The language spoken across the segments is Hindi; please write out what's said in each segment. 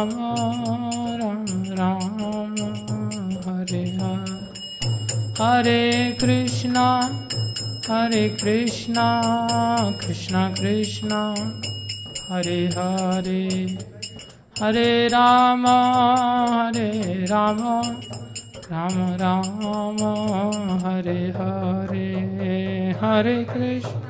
Ram Ram Ram Hare Hare Hare Krishna Hare Krishna Krishna Krishna Hare Hare Hare Rama Hare Rama Rama Rama Hare Hare Hare Krishna.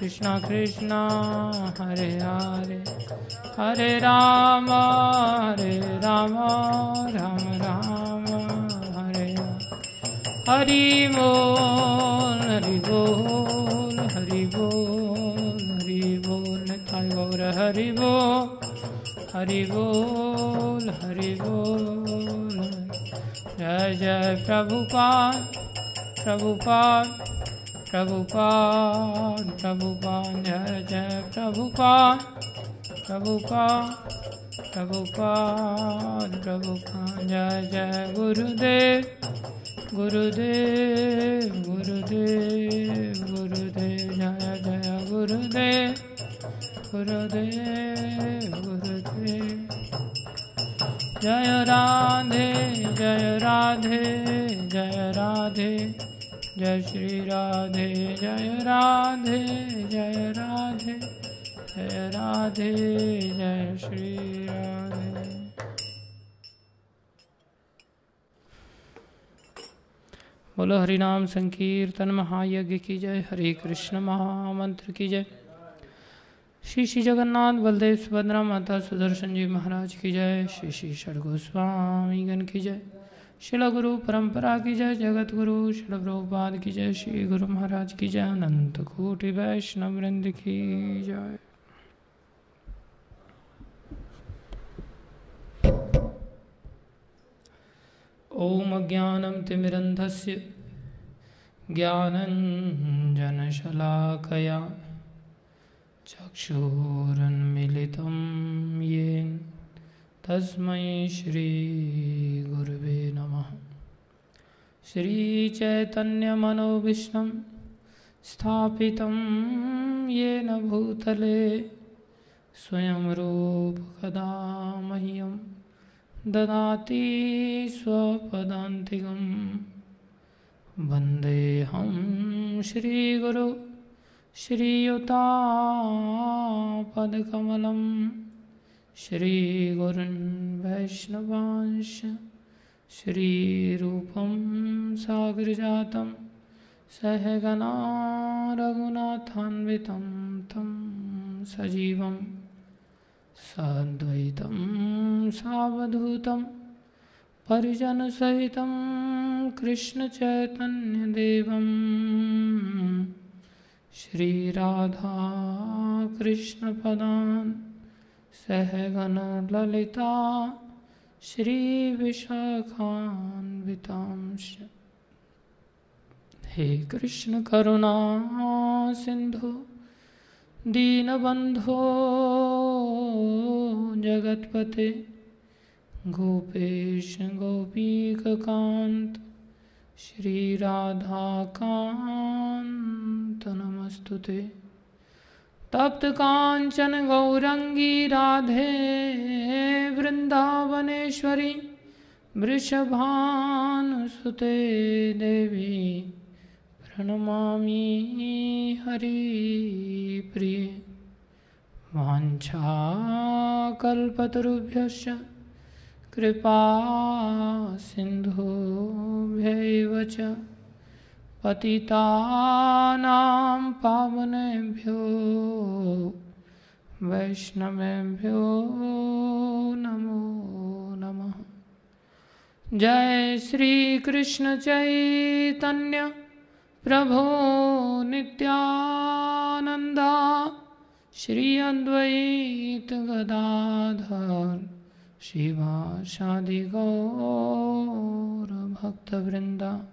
Krishna Krishna Hare Hare Hare Ram हरे राम राम राम हरे हरि बोल हरि बोल हरि बोल हरि बोल निताय गौर हरि बोल हरि बोल हरि बोल जय जय प्रभुपाद प्रभुपाद प्रभुपाद प्रभुपाद जय जय प्रभुपाद प्रभुपाद प्रभुपाद प्रभुपाद जय जय गुरुदेव गुरुदेव गुरुदेव गुरुदेव जय जय गुरुदेव गुरुदेव गुरुदेव जय राधे जय राधे जय राधे जय श्री राधे, जय राधे जय राधे जय राधे, जय श्री राधे। बोलो हरिनाम संकीर्तन महायज्ञ की जय, हरे कृष्ण महामंत्र की जय। श्री श्री जगन्नाथ बलदेव सुभद्रा माता सुदर्शन जी महाराज की जय। श्री श्री षडगोस्वामी गण की जय। शिल गुरु परंपरा की जय जगत गुरु शिल प्रभुपाद की जय, श्री गुरु महाराज की जय। अनंत कोटि वैष्णव वृंद की जय। ॐ अज्ञानं तिमिरन्धस्य ज्ञानञ्जनशलाकया चक्षुरुन्मिलितं येन। तस्मै श्रीगुरुवे नमः। श्रीचैतन्यमनोविष्णं स्थापितं येन भूतले, स्वयं रूपकदा मह्यं ददाति स्वपदान्तिकं। वन्देऽहं श्रीगुरु श्रीयुतापदकमलं श्रीगुरुन् वैष्णवांश श्रीरूपं सागरजातं सहगना रघुनाथान्वितं तं सजीवम् साद्वैतं सावधूतं परिजनसहितं कृष्णचैतन्यदेवं श्रीराधाकृष्णपदान् सहगणललिता श्रीविशाखान्वितांश। हे कृष्णकरुणा सिन्धु दीनबन्धो जगत्पते गोपेश गोपीककान्त श्रीराधाकान्त नमस्तु ते। तप्तकाञ्चन गौरंगी राधे वृन्दावनेश्वरी वृषभानुसुते देवी प्रणमामि हरिप्रिये वाञ्छाकल्पतरुभ्यश्च कल्पतरुभ्यश्च कृपा सिन्धुभ्यैव पतितानां पावनेभ्यो, वैष्णवेभ्यो नमो नमः। जय श्री कृष्ण चैतन्य प्रभो नित्यानन्दा श्री अद्वैत गदाधर शिवासादि गौरभक्तवृन्दा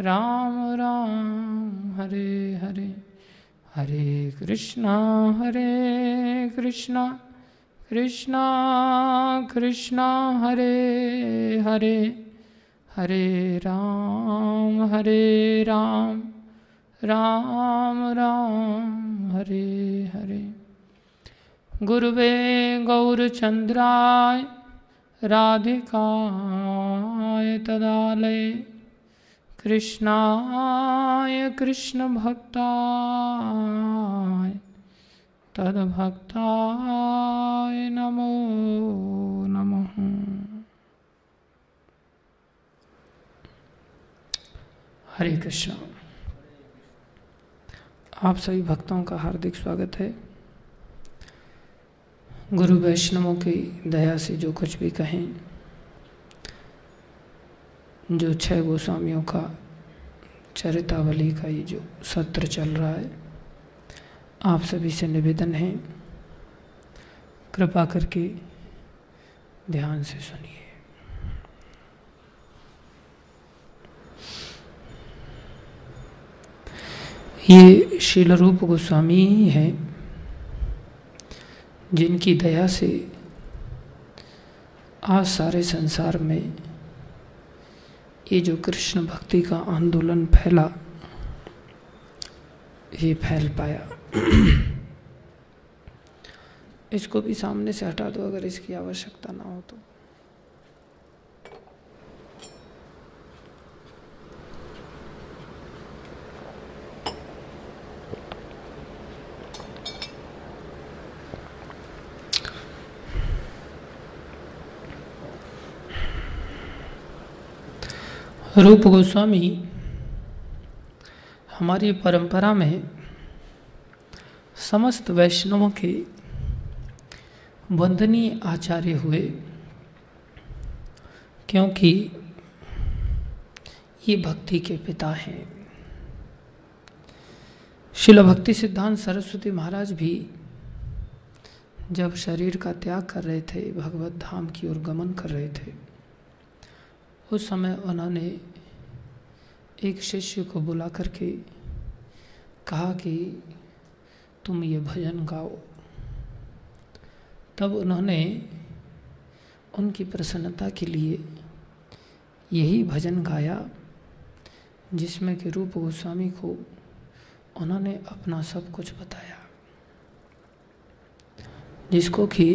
राम राम, हरे हरे। हरे कृष्णा हरे कृष्णा। कृष्णा कृष्णा, हरे हरे। हरे राम हरे राम। राम राम, हरे हरे। गुरुवे गौरचन्द्राय राधिकाय तदालये। कृष्णाय कृष्णभक्ताय तद्भक्ताय नमो नमः हरे कृष्ण आप सभी भक्तों का हार्दिक स्वागत है। गुरु वैष्णवों की दया से जो कुछ भी कहें जो छह गोस्वामियों का चरितावली का ये जो सत्र चल रहा है, आप सभी से निवेदन है, कृपा करके ध्यान से सुनिए। ये शील रूप गोस्वामी ही हैं, जिनकी दया से आज सारे संसार में ये जो कृष्ण भक्ति का आंदोलन फैला, ये फैल पाया। इसको भी सामने से हटा दो, अगर इसकी आवश्यकता ना हो तो। रूप गोस्वामी हमारी परंपरा में समस्त वैष्णवों के वंदनीय आचार्य हुए, क्योंकि ये भक्ति के पिता हैं। शिल भक्ति सिद्धांत सरस्वती महाराज भी जब शरीर का त्याग कर रहे थे, भगवत धाम की ओर गमन कर रहे थे उस समय उन्होंने एक शिष्य को बुला करके कहा कि तुम ये भजन गाओ। तब उन्होंने उनकी प्रसन्नता के लिए यही भजन गाया, जिसमें कि रूप गोस्वामी को उन्होंने अपना सब कुछ बताया। जिसको कि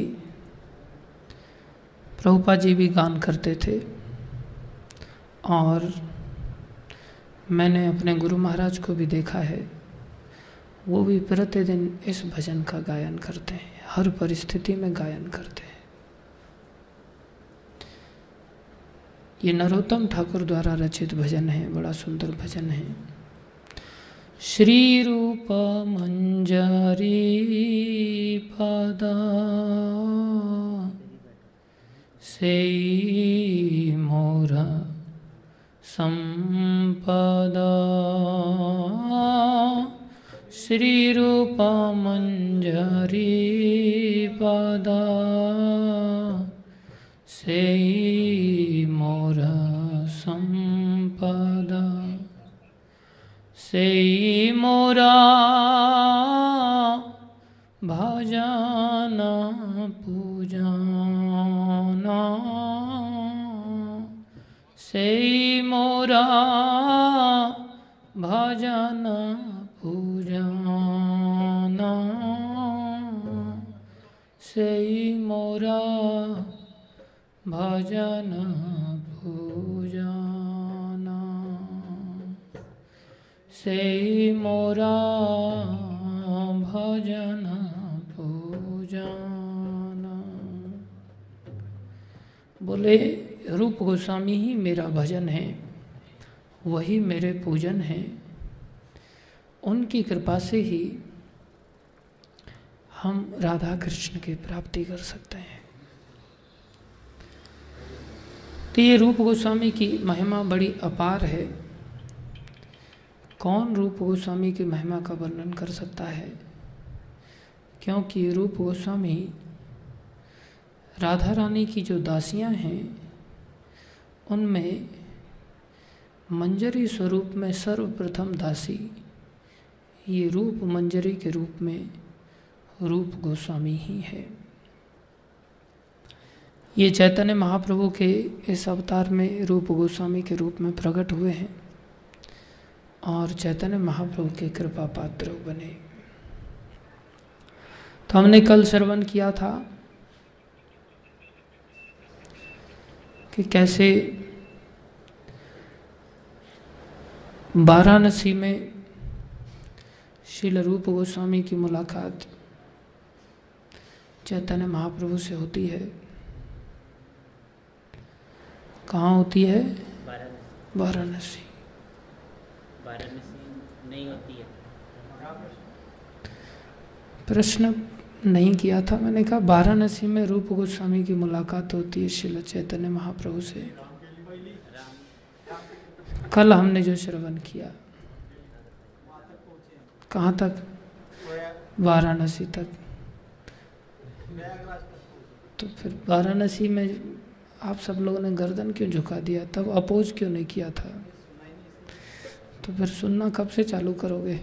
प्रभुपा जी भी गान करते थे। और मैंने अपने गुरु महाराज को भी देखा है। वो भी प्रतिदिन इस भजन का गायन करते हैं, हर परिस्थिति में गायन करते हैं। ये नरोत्तम ठाकुर द्वारा रचित भजन है, बड़ा सुंदर भजन है। श्री रूप मंजरी पदा से मोरा सम्पदा। श्रीरूपमञ्जरी पदा। से मोर सम्पदा। से मोरा भजन पूजन। से भजन पूजाना से मोरा भजन पूजाना से मोरा भजन पूजाना बोले, रूप गोस्वामी ही मेरा भजन है। वही मेरे पूजन है। उनकी कृपा से ही हम राधा कृष्ण की प्राप्ति कर सकते हैं। तो ये रूप गोस्वामी की महिमा बड़ी अपार है। कौन रूप गोस्वामी की महिमा का वर्णन कर सकता है? क्योंकि रूप गोस्वामी राधा रानी की जो दासियाँ हैं, उनमें मंजरी स्वरूप में सर्वप्रथम दासी ये रूप मंजरी के रूप में रूप गोस्वामी ही है। ये चैतन्य महाप्रभु के इस अवतार में रूप गोस्वामी के रूप में प्रकट हुए हैं और चैतन्य महाप्रभु के कृपा पात्र बने। तो हमने कल श्रवण किया था कि कैसे वाराणसी में श्रील रूप गोस्वामी की मुलाकात चैतन्य महाप्रभु से होती है। कहाँ होती है? वाराणसी। वाराणसी। नहीं होती है। प्रश्न नहीं किया था मैंने कहा वाराणसी में रूप गोस्वामी की मुलाकात होती है शिल चैतन्य महाप्रभु से। कल हमने जो श्रवण किया कहाँ तक? वाराणसी तक। तो फिर वाराणसी में आप सब लोगों ने गर्दन क्यों झुका दिया? तब अपोज क्यों नहीं किया था? तो फिर सुनना कब से चालू करोगे?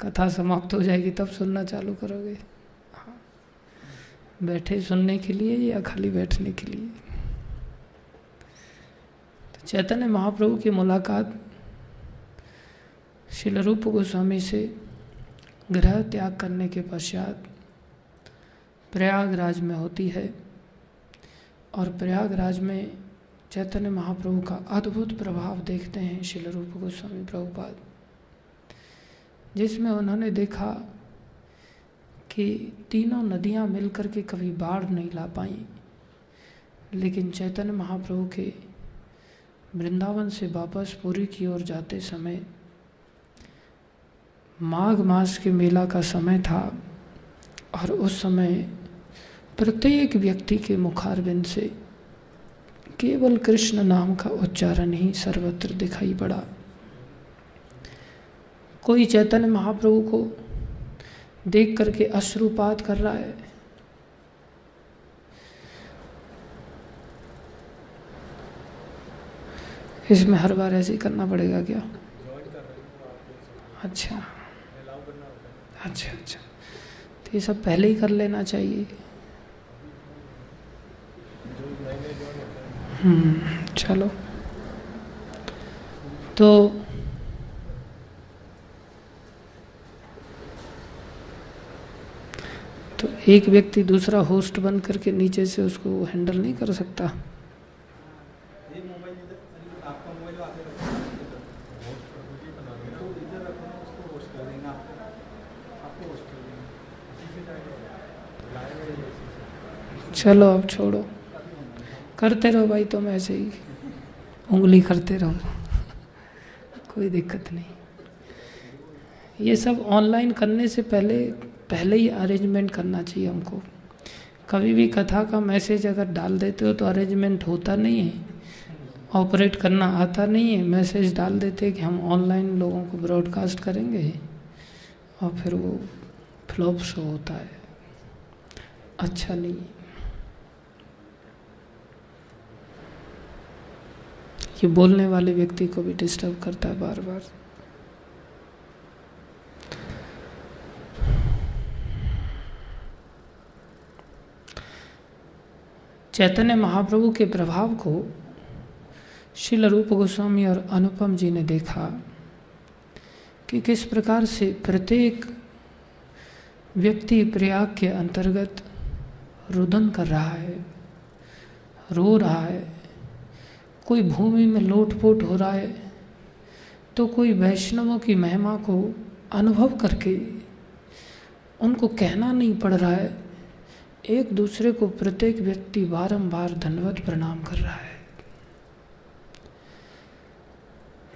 कथा समाप्त हो जाएगी, तब सुनना चालू करोगे। हाँ। बैठे सुनने के लिए या खाली बैठने के लिए? तो चैतन्य महाप्रभु की मुलाकात शिल रूप गोस्वामी से ग्रह त्याग करने के पश्चात प्रयागराज में होती है और प्रयागराज में चैतन्य महाप्रभु का अद्भुत प्रभाव देखते हैं शिल रूप गोस्वामी प्रभुपाद, जिसमें उन्होंने देखा कि तीनों नदियाँ मिलकर के कभी बाढ़ नहीं ला पाई, लेकिन चैतन्य महाप्रभु के वृंदावन से वापस पुरी की ओर जाते समय माघ मास के मेला का समय था और उस समय प्रत्येक व्यक्ति के मुखारबिंद से केवल कृष्ण नाम का उच्चारण ही सर्वत्र दिखाई पड़ा। कोई चैतन्य महाप्रभु को देख करके अश्रुपात कर रहा है। इसमें हर बार ऐसे ही करना पड़ेगा क्या? अच्छा। अच्छा अच्छा। तो ये सब पहले ही कर लेना चाहिए। हम्म चलो। तो तो एक व्यक्ति दूसरा होस्ट बन करके नीचे से उसको हैंडल नहीं कर सकता? चलो अब छोड़ो। करते रहो भाई, तुम ऐसे ही उंगली करते रहो। कोई दिक्कत नहीं। ये सब ऑनलाइन करने से पहले पहले ही अरेंजमेंट करना चाहिए हमको। कभी भी कथा का मैसेज अगर डाल देते हो तो अरेंजमेंट होता नहीं है। ऑपरेट करना आता नहीं है। मैसेज डाल देते कि हम ऑनलाइन लोगों को ब्रॉडकास्ट करेंगे और फिर वो फ्लॉप शो होता है। अच्छा नहीं है। ये बोलने वाले व्यक्ति को भी डिस्टर्ब करता है बार बार चैतन्य महाप्रभु के प्रभाव को शिल रूप गोस्वामी और अनुपम जी ने देखा कि किस प्रकार से प्रत्येक व्यक्ति प्रयाग के अंतर्गत रुदन कर रहा है, रो रहा है। कोई भूमि में लोटपोट हो रहा है तो कोई वैष्णवों की महिमा को अनुभव करके उनको कहना नहीं पड़ रहा है। एक दूसरे को प्रत्येक व्यक्ति बारंबार धनवत प्रणाम कर रहा है।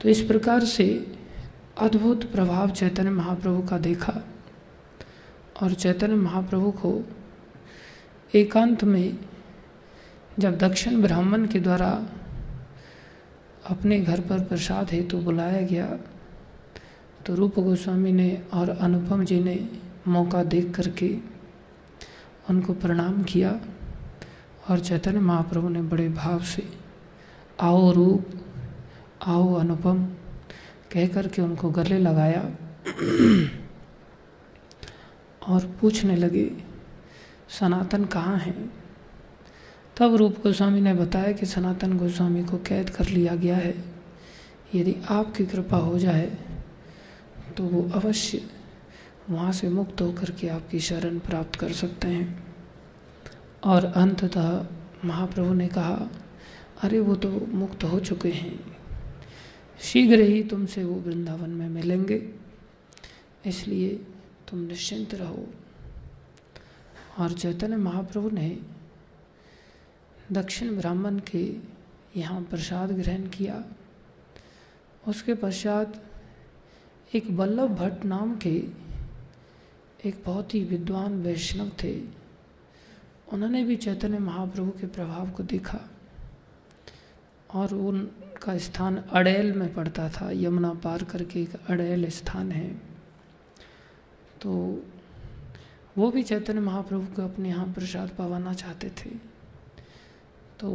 तो इस प्रकार से अद्भुत प्रभाव चैतन्य महाप्रभु का देखा और चैतन्य महाप्रभु को एकांत में जब दक्षिण ब्राह्मण के द्वारा अपने घर पर प्रसाद हेतु तो बुलाया गया। तो रूप गोस्वामी ने और अनुपम जी ने मौका देख करके उनको प्रणाम किया और चैतन्य महाप्रभु ने बड़े भाव से, आओ रूप, आओ अनुपम, कह करके उनको गले लगाया और पूछने लगे, सनातन कहाँ हैं? तब रूप गोस्वामी ने बताया कि सनातन गोस्वामी को कैद कर लिया गया है। यदि आपकी कृपा हो जाए तो वो अवश्य वहाँ से मुक्त होकर के आपकी शरण प्राप्त कर सकते हैं। और अंततः महाप्रभु ने कहा, अरे, वो तो मुक्त हो चुके हैं। शीघ्र ही तुमसे वो वृंदावन में मिलेंगे। इसलिए तुम निश्चिंत रहो। और चैतन्य महाप्रभु ने दक्षिण ब्राह्मण के यहाँ प्रसाद ग्रहण किया। उसके पश्चात एक वल्लभ भट्ट नाम के एक बहुत ही विद्वान वैष्णव थे। उन्होंने भी चैतन्य महाप्रभु के प्रभाव को देखा और उनका स्थान अड़ैल में पड़ता था। यमुना पार करके एक अड़ैल स्थान है। तो वो भी चैतन्य महाप्रभु को अपने यहाँ प्रसाद पावाना चाहते थे। तो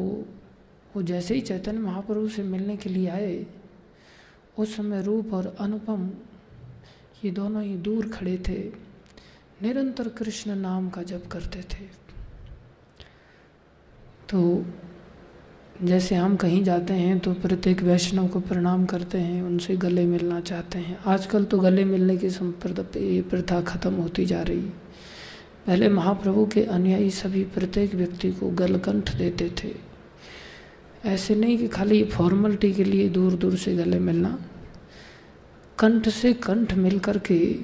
वो जैसे ही चैतन्य महाप्रभु से मिलने के लिए आए, उस समय रूप और अनुपम ये दोनों ही दूर खड़े थे। निरंतर कृष्ण नाम का जप करते थे। तो जैसे हम कहीं जाते हैं तो प्रत्येक वैष्णव को प्रणाम करते हैं, उनसे गले मिलना चाहते हैं। आजकल तो गले मिलने की संप्रदा प्रथा खत्म होती जा रही। पहले महाप्रभु के अनुयायी सभी प्रत्येक व्यक्ति को गलकंठ देते थे। ऐसे नहीं कि खाली फॉर्मलिटी के लिए दूर दूर से गले मिलना। कंठ से कंठ मिल कर के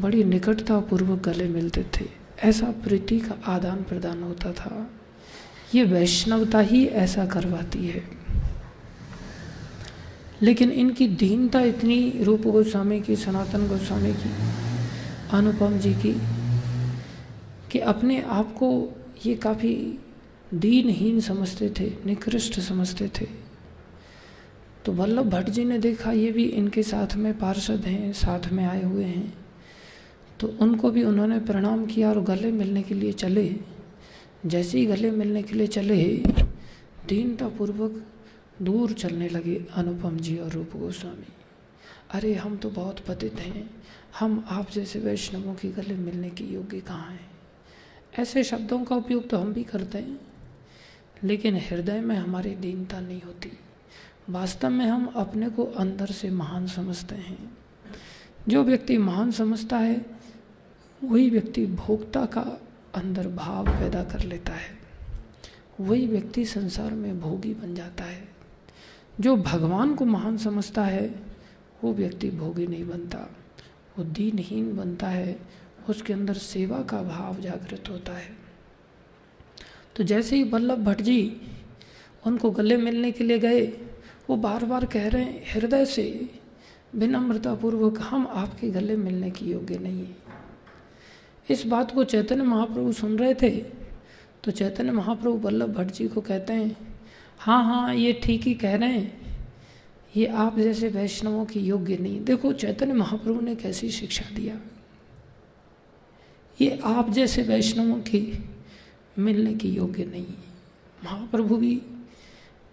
बड़ी निकटता पूर्वक गले मिलते थे। ऐसा प्रीति का आदान प्रदान होता था। ये वैष्णवता ही ऐसा करवाती है। लेकिन इनकी दीनता इतनी रूप गोस्वामी की, सनातन गोस्वामी की, अनुपम जी की कि अपने आप को ये काफ़ी दीनहीन समझते थे, निकृष्ट समझते थे। तो वल्लभ भट्ट जी ने देखा, ये भी इनके साथ में पार्षद हैं, साथ में आए हुए हैं। तो उनको भी उन्होंने प्रणाम किया और गले मिलने के लिए चले। जैसे ही गले मिलने के लिए चले, दीनतापूर्वक दूर चलने लगे अनुपम जी और रूप गोस्वामी। अरे, हम तो बहुत पतित हैं। हम आप जैसे वैष्णवों की गले मिलने की योग्य कहाँ हैं? ऐसे शब्दों का उपयोग तो हम भी करते हैं, लेकिन हृदय में हमारी दीनता नहीं होती। वास्तव में हम अपने को अंदर से महान समझते हैं। जो व्यक्ति महान समझता है, वही व्यक्ति भोक्ता का अंदर भाव पैदा कर लेता है। वही व्यक्ति संसार में भोगी बन जाता है। जो भगवान को महान समझता है, वो व्यक्ति भोगी नहीं बनता। वो दीनहीन बनता है उसके अंदर सेवा का भाव जागृत होता है। तो जैसे ही वल्लभ भट्ट जी उनको गले मिलने के लिए गए, वो बार बार कह रहे हैं, हृदय से विनम्रतापूर्वक हम आपके गले मिलने की योग्य नहीं है। इस बात को चैतन्य महाप्रभु सुन रहे थे तो चैतन्य महाप्रभु वल्लभ भट्ट जी को कहते हैं हाँ हाँ ये ठीक ही कह रहे हैं, ये आप जैसे वैष्णवों की योग्य नहीं देखो, चैतन्य महाप्रभु ने कैसी शिक्षा दिया। ये आप जैसे वैष्णवों के मिलने के योग्य नहीं है। महाप्रभु भी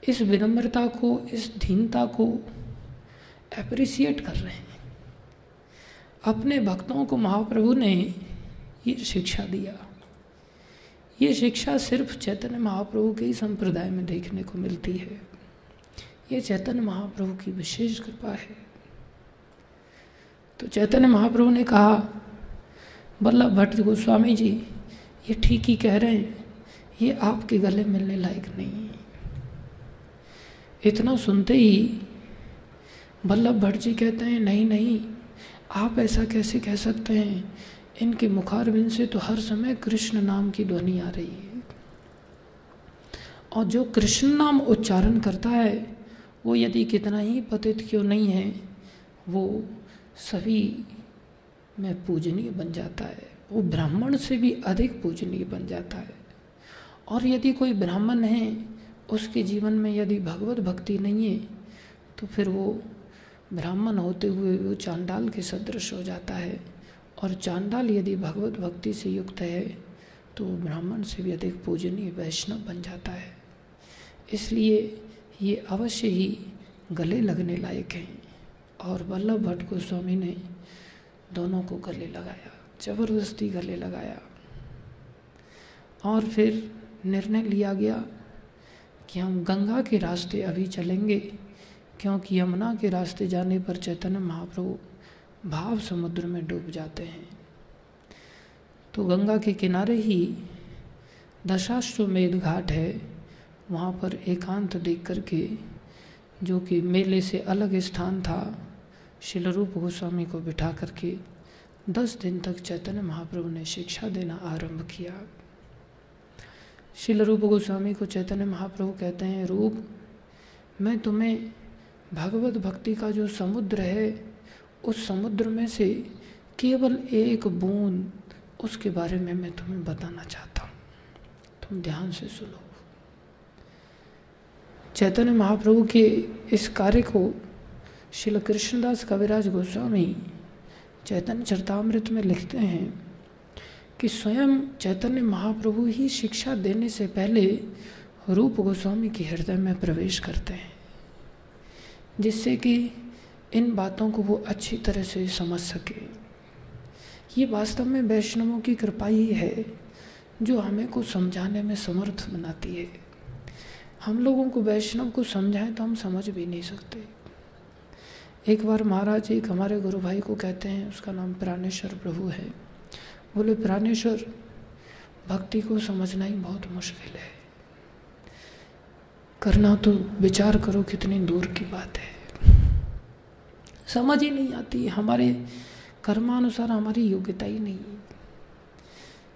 इस विनम्रता को, इस दीनता को अप्रिसिएट कर रहे हैं। अपने भक्तों को महाप्रभु ने ये शिक्षा दिया। ये शिक्षा सिर्फ़ चैतन्य महाप्रभु के ही संप्रदाय में देखने को मिलती है। ये चैतन्य महाप्रभु की विशेष कृपा है। तो चैतन्य महाप्रभु ने कहा बल्लभ भट्ट गोस्वामी जी, ये ठीक ही कह रहे हैं, ये आपके गले मिलने लायक नहीं इतना सुनते ही बल्लभ भट्ट जी कहते हैं, नहीं नहीं, आप ऐसा कैसे कह सकते हैं? इनके मुखारबिंद से तो हर समय कृष्ण नाम की ध्वनि आ रही है। और जो कृष्ण नाम उच्चारण करता है, वो यदि कितना ही पतित क्यों नहीं है, वो सभी में पूजनीय बन जाता है। वो ब्राह्मण से भी अधिक पूजनीय बन जाता है। और यदि कोई ब्राह्मण है, उसके जीवन में यदि भगवत भक्ति नहीं है तो फिर वो ब्राह्मण होते हुए वो चांडाल के सदृश हो जाता है। और चांडाल यदि भगवत भक्ति से युक्त है तो वो ब्राह्मण से भी अधिक पूजनीय वैष्णव बन जाता है। इसलिए ये अवश्य ही गले लगने लायक हैं। और वल्लभ भट्ट गोस्वामी ने दोनों को गले लगाया, ज़बरदस्ती गले लगाया। और फिर निर्णय लिया गया कि हम गंगा के रास्ते अभी चलेंगे, क्योंकि यमुना के रास्ते जाने पर चैतन्य महाप्रभु भाव समुद्र में डूब जाते हैं। तो गंगा के किनारे ही दशाश्वमेध घाट है, वहाँ पर एकांत देख करके, जो कि मेले से अलग स्थान था शिलरूप गोस्वामी को बिठा करके दस दिन तक चैतन्य महाप्रभु ने शिक्षा देना आरंभ किया। शिल रूप गोस्वामी को चैतन्य महाप्रभु कहते हैं, रूप, मैं तुम्हें भगवत भक्ति का जो समुद्र है, उस समुद्र में से केवल एक बूंद, उसके बारे में मैं तुम्हें बताना चाहता हूँ। तुम ध्यान से सुनो। चैतन्य महाप्रभु के इस कार्य को श्री कृष्णदास कविराज गोस्वामी चैतन्य चरतामृत में लिखते हैं कि स्वयं चैतन्य महाप्रभु ही शिक्षा देने से पहले रूप गोस्वामी के हृदय में प्रवेश करते हैं, जिससे कि इन बातों को वो अच्छी तरह से समझ सके। ये वास्तव में वैष्णवों की कृपा ही है, जो हमें को समझाने में समर्थ बनाती है। हम लोगों को वैष्णव को समझाएँ तो हम समझ भी नहीं सकते। एक बार महाराज एक हमारे गुरु भाई को कहते हैं, उसका नाम प्राणेश्वर प्रभु है। बोले, प्राणेश्वर, भक्ति को समझना ही बहुत मुश्किल है। करना तो विचार करो कितनी दूर की बात है। समझ ही नहीं आती, हमारे कर्मानुसार हमारी योग्यता ही नहीं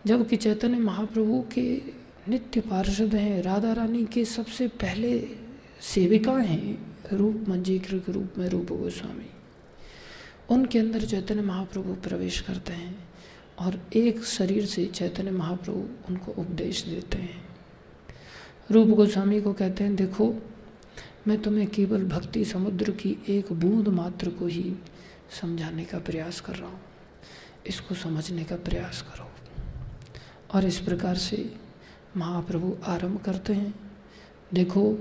जबकि चैतन्य महाप्रभु के नित्य पार्षद हैं, राधा रानी के सबसे पहले सेविका हैं रूप मंजीकृ के रूप में रूप गोस्वामी। उनके अंदर चैतन्य महाप्रभु प्रवेश करते हैं और एक शरीर से चैतन्य महाप्रभु उनको उपदेश देते हैं। रूप गोस्वामी को कहते हैं, देखो, मैं तुम्हें केवल भक्ति समुद्र की एक बूंद मात्र को ही समझाने का प्रयास कर रहा हूँ। इसको समझने का प्रयास करो। और इस प्रकार से महाप्रभु आरंभ करते हैं। देखो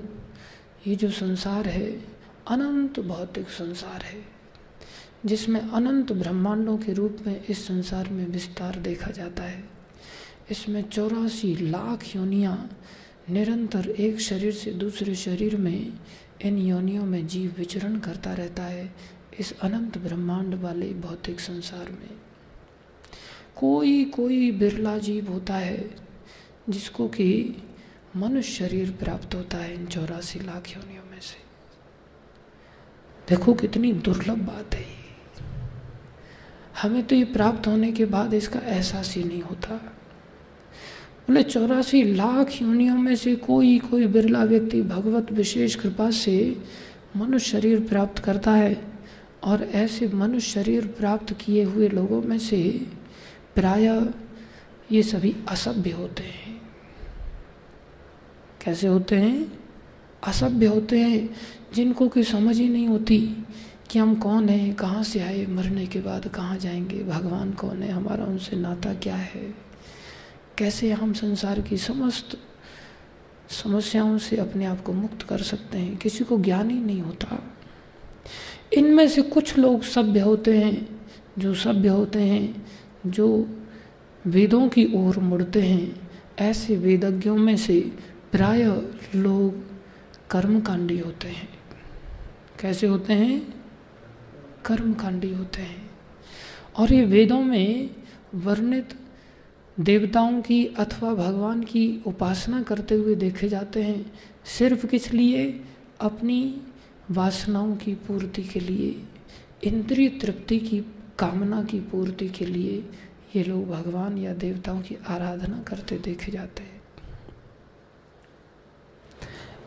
ये जो संसार है, अनंत भौतिक संसार है, जिसमें अनंत ब्रह्मांडों के रूप में इस संसार में विस्तार देखा जाता है। इसमें चौरासी लाख योनियाँ निरंतर एक शरीर से दूसरे शरीर में इन योनियों में जीव विचरण करता रहता है इस अनंत ब्रह्मांड वाले भौतिक संसार में। कोई कोई बिरला जीव होता है, जिसको कि मनुष्य शरीर प्राप्त होता है इन चौरासी लाख योनियों में से। देखो कितनी दुर्लभ बात है हमें तो ये प्राप्त होने के बाद इसका एहसास ही नहीं होता। बोले, चौरासी लाख योनियों में से कोई कोई बिरला व्यक्ति भगवत विशेष कृपा से मनुष्य शरीर प्राप्त करता है और ऐसे मनुष्य शरीर प्राप्त किए हुए लोगों में से प्राय ये सभी असभ्य होते हैं। कैसे होते हैं? असभ्य होते हैं, जिनको कोई समझ ही नहीं होती कि हम कौन हैं, कहाँ से आए मरने के बाद, कहाँ जाएँगे, भगवान कौन है, हमारा उनसे नाता क्या है? कैसे हम संसार की समस्त समस्याओं से अपने आप को मुक्त कर सकते हैं? किसी को ज्ञान ही नहीं होता। इनमें से कुछ लोग सभ्य होते हैं, जो सभ्य होते हैं, जो वेदों की ओर मुड़ते हैं। ऐसे वेदज्ञों में से प्राय लोग कर्मकांडी होते हैं। कैसे होते हैं? कर्मकांडी होते हैं। और ये वेदों में वर्णित देवताओं की अथवा भगवान की उपासना करते हुए देखे जाते हैं, सिर्फ़ किस लिए? अपनी वासनाओं की पूर्ति के लिए, इंद्रिय तृप्ति की कामना की पूर्ति के लिए ये लोग भगवान या देवताओं की आराधना करते देखे जाते हैं।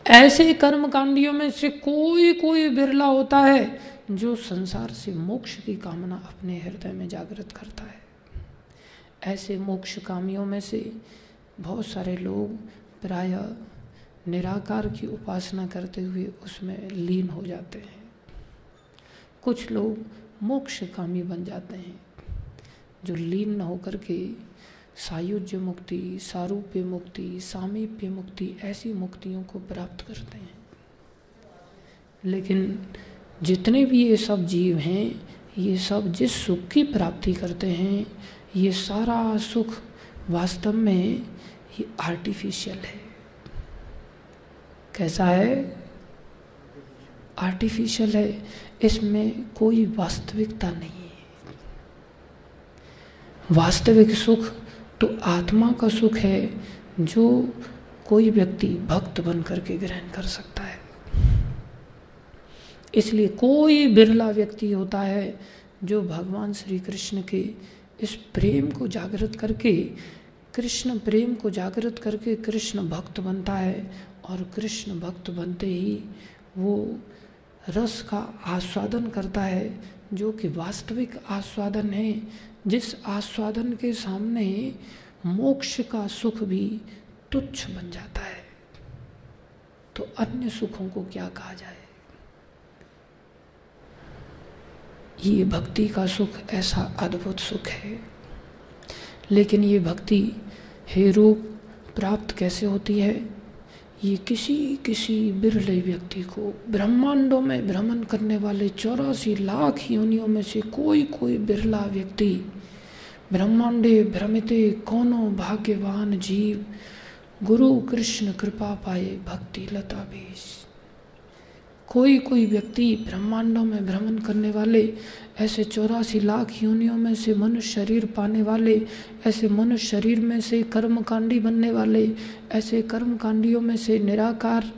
ऐसे कर्मकांडियों में से कोई कोई बिरला होता है जो संसार से मोक्ष की कामना अपने हृदय में जागृत करता है। ऐसे मोक्ष कामियों में से बहुत सारे लोग प्राय निराकार की उपासना करते हुए उसमें लीन हो जाते हैं। कुछ लोग मोक्ष कामी बन जाते हैं जो लीन न होकर के सायुज्य मुक्ति सारूप्य मुक्ति सामीप्य मुक्ति ऐसी मुक्तियों को प्राप्त करते हैं। लेकिन जितने भी ये सब जीव हैं, ये सब जिस सुख की प्राप्ति करते हैं, ये सारा सुख वास्तव में ये आर्टिफिशियल है। कैसा है? आर्टिफिशियल है। इसमें कोई वास्तविकता नहीं है। वास्तविक सुख तो आत्मा का सुख है जो कोई व्यक्ति भक्त बन करके ग्रहण कर सकता है। इसलिए कोई बिरला व्यक्ति होता है जो भगवान श्री कृष्ण के इस प्रेम को जागृत करके, कृष्ण प्रेम को जागृत करके कृष्ण भक्त बनता है और कृष्ण भक्त बनते ही वो रस का आस्वादन करता है, जो कि वास्तविक आस्वादन है जिस आस्वादन के सामने मोक्ष का सुख भी तुच्छ बन जाता है तो अन्य सुखों को क्या कहा जाए? ये भक्ति का सुख ऐसा अद्भुत सुख है। लेकिन ये भक्ति, हे रूप, प्राप्त कैसे होती है? ये किसी किसी बिरले व्यक्ति को, ब्रह्मांडों में भ्रमण करने वाले चौरासी लाख योनियों में से कोई कोई बिरला व्यक्ति ब्रह्मांडे भ्रमिते कोनो भाग्यवान जीव। गुरु कृष्ण कृपा पाए भक्ति लता बीस कोई कोई व्यक्ति ब्रह्मांडों में भ्रमण करने वाले, ऐसे चौरासी लाख योनियों में से मनुष्य शरीर पाने वाले, ऐसे मनुष्य शरीर में से कर्मकांडी बनने वाले, ऐसे कर्मकांडियों में से निराकार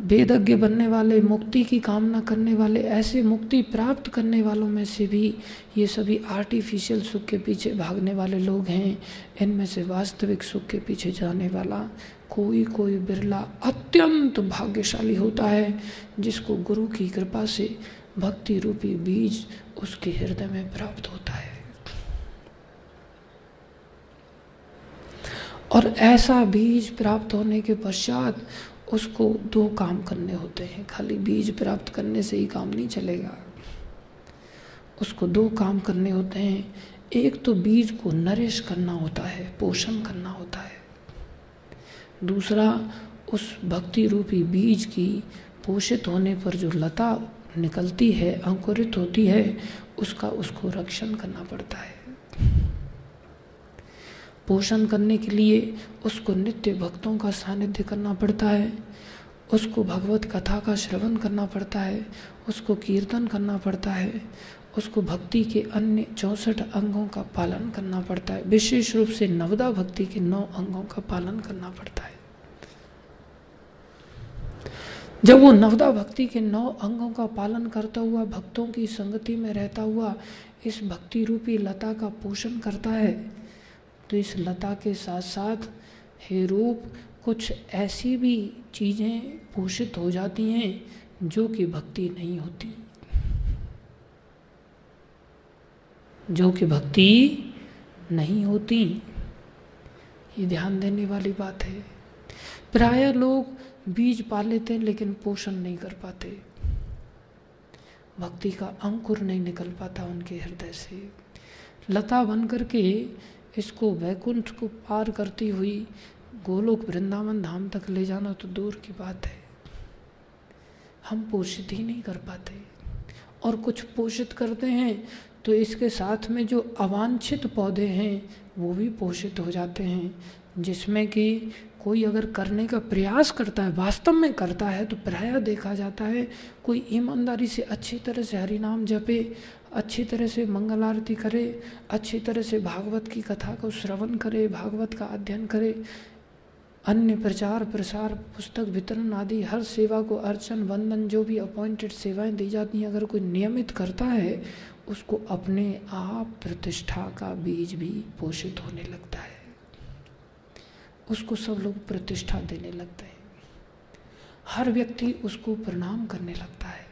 वेदज्ञ बनने वाले, मुक्ति की कामना करने वाले, ऐसे मुक्ति प्राप्त करने वालों में से भी ये सभी आर्टिफिशियल सुख के पीछे भागने वाले लोग हैं। इनमें से वास्तविक सुख के पीछे जाने वाला कोई कोई बिरला अत्यंत भाग्यशाली होता है, जिसको गुरु की कृपा से भक्ति रूपी बीज उसके हृदय में प्राप्त होता है। और ऐसा बीज प्राप्त होने के पश्चात उसको दो काम करने होते हैं। खाली बीज प्राप्त करने से ही काम नहीं चलेगा। उसको दो काम करने होते हैं। एक तो बीज को नरिश करना होता है, पोषण करना होता है। दूसरा, उस भक्ति रूपी बीज की पोषित होने पर जो लता निकलती है, अंकुरित होती है, उसका उसको रक्षण करना पड़ता है। पोषण करने के लिए उसको नित्य भक्तों का सानिध्य करना पड़ता है। उसको भगवत कथा का श्रवण करना पड़ता है। उसको कीर्तन करना पड़ता है। उसको भक्ति के अन्य चौसठ अंगों का पालन करना पड़ता है। विशेष रूप से नवदा भक्ति के नौ अंगों का पालन करना पड़ता है। जब वो नवदा भक्ति के नौ अंगों का पालन करता हुआ, भक्तों की संगति में रहता हुआ, इस भक्ति रूपी लता का पोषण करता है तो इस लता के साथ साथ हे रूप, कुछ ऐसी भी चीज़ें पोषित हो जाती हैं जो कि भक्ति नहीं होती। जो कि भक्ति नहीं होती। ये ध्यान देने वाली बात है। प्राय लोग बीज पा लेते हैं, लेकिन पोषण नहीं कर पाते। भक्ति का अंकुर नहीं निकल पाता उनके हृदय से। लता बन करके इसको वैकुंठ को पार करती हुई गोलोक वृंदावन धाम तक ले जाना तो दूर की बात है। हम पोषित ही नहीं कर पाते। और कुछ पोषित करते हैं तो इसके साथ में जो अवांछित पौधे हैं, वो भी पोषित हो जाते हैं। जिसमें कि कोई अगर करने का प्रयास करता है, वास्तव में करता है तो प्राय देखा जाता है, कोई ईमानदारी से अच्छी तरह से हरि नाम जपे अच्छी तरह से मंगल आरती करे, अच्छी तरह से भागवत की कथा को श्रवण करे, भागवत का अध्ययन करे, अन्य प्रचार प्रसार, पुस्तक वितरण आदि, हर सेवा को अर्चन, वंदन, जो भी अपॉइंटेड सेवाएँ दी जाती हैं, अगर कोई नियमित करता है, उसको अपने आप प्रतिष्ठा का बीज भी पोषित होने लगता है। उसको सब लोग प्रतिष्ठा देने लगते हैं। हर व्यक्ति उसको प्रणाम करने लगता है।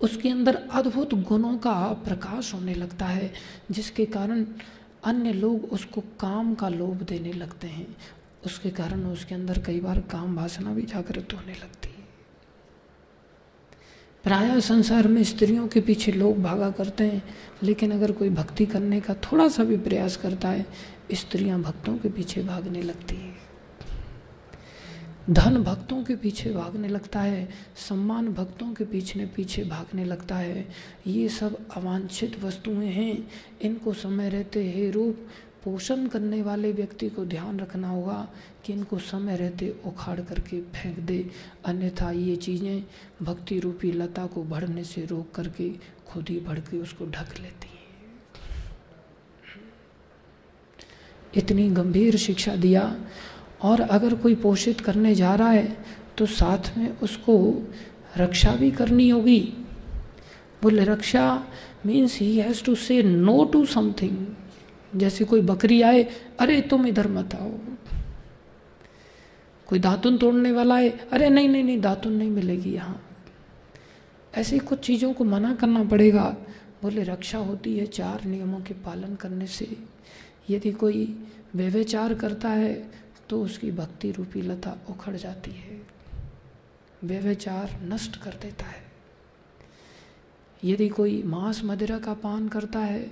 उसके अंदर अद्भुत गुणों का प्रकाश होने लगता है, जिसके कारण अन्य लोग उसको काम का लोभ देने लगते हैं। उसके कारण उसके अंदर कई बार काम वासना भी जागृत होने लगती है। प्राय संसार में स्त्रियों के पीछे लोग भागा करते हैं, लेकिन अगर कोई भक्ति करने का थोड़ा सा भी प्रयास करता है, स्त्रियाँ भक्तों के पीछे भागने लगती है। धन भक्तों के पीछे भागने लगता है, सम्मान भक्तों के पीछे पीछे भागने लगता है। ये सब अवांछित वस्तुएँ हैं। इनको समय रहते हे रूप पोषण करने वाले व्यक्ति को ध्यान रखना होगा कि इनको समय रहते उखाड़ करके फेंक दे। अन्यथा ये चीज़ें भक्ति रूपी लता को बढ़ने से रोक करके खुद ही बढ़ के उसको ढक लेती हैं। इतनी गंभीर शिक्षा दिया और अगर कोई पोषित करने जा रहा है तो साथ में उसको रक्षा भी करनी होगी। बोले, रक्षा means he has to say no to something जैसे कोई बकरी आए, अरे, तुम इधर मत आओ। कोई दातुन तोड़ने वाला है अरे, नहीं नहीं नहीं, दातुन नहीं मिलेगी यहाँ। ऐसी कुछ चीज़ों को मना करना पड़ेगा। बोले, रक्षा होती है चार नियमों के पालन करने से। यदि कोई व्यवचार करता है तो उसकी भक्ति रूपी लता उखड़ जाती है। व्यविचार नष्ट कर देता है। यदि कोई मांस मदिरा का पान करता है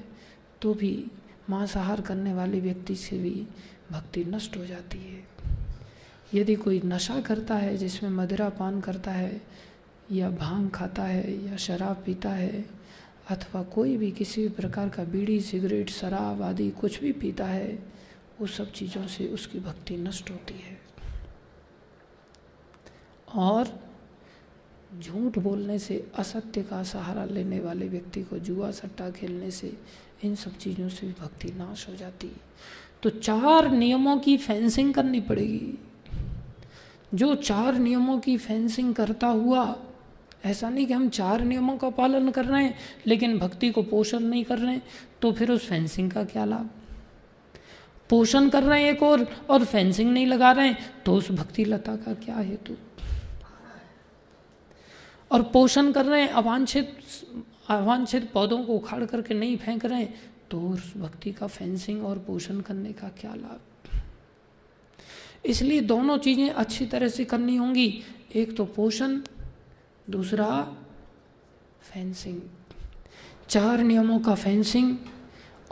तो भी मांसाहार करने वाले व्यक्ति से भी भक्ति नष्ट हो जाती है। यदि कोई नशा करता है, जिसमें मदिरा पान करता है, या भाँग खाता है, या शराब पीता है, अथवा कोई भी किसी भी प्रकार का बीड़ी, सिगरेट, शराब आदि कुछ भी पीता है वो सब चीज़ों से उसकी भक्ति नष्ट होती है। और झूठ बोलने से, असत्य का सहारा लेने वाले व्यक्ति को जुआ सट्टा खेलने से, इन सब चीज़ों से भक्ति नाश हो जाती है। तो चार नियमों की फेंसिंग करनी पड़ेगी। जो चार नियमों की फेंसिंग करता हुआ, ऐसा नहीं कि हम चार नियमों का पालन कर रहे हैं, लेकिन भक्ति को पोषण नहीं कर रहे हैं तो फिर उस फेंसिंग का क्या लाभ? पोषण कर रहे हैं एक और और फेंसिंग नहीं लगा रहे हैं तो उस भक्ति लता का क्या हेतु? और पोषण कर रहे हैं, अवांछित अवांछित पौधों को उखाड़ करके नहीं फेंक रहे हैं तो उस भक्ति का फेंसिंग और पोषण करने का क्या लाभ? इसलिए दोनों चीज़ें अच्छी तरह से करनी होंगी। एक तो पोषण, दूसरा फेंसिंग चार नियमों का फेंसिंग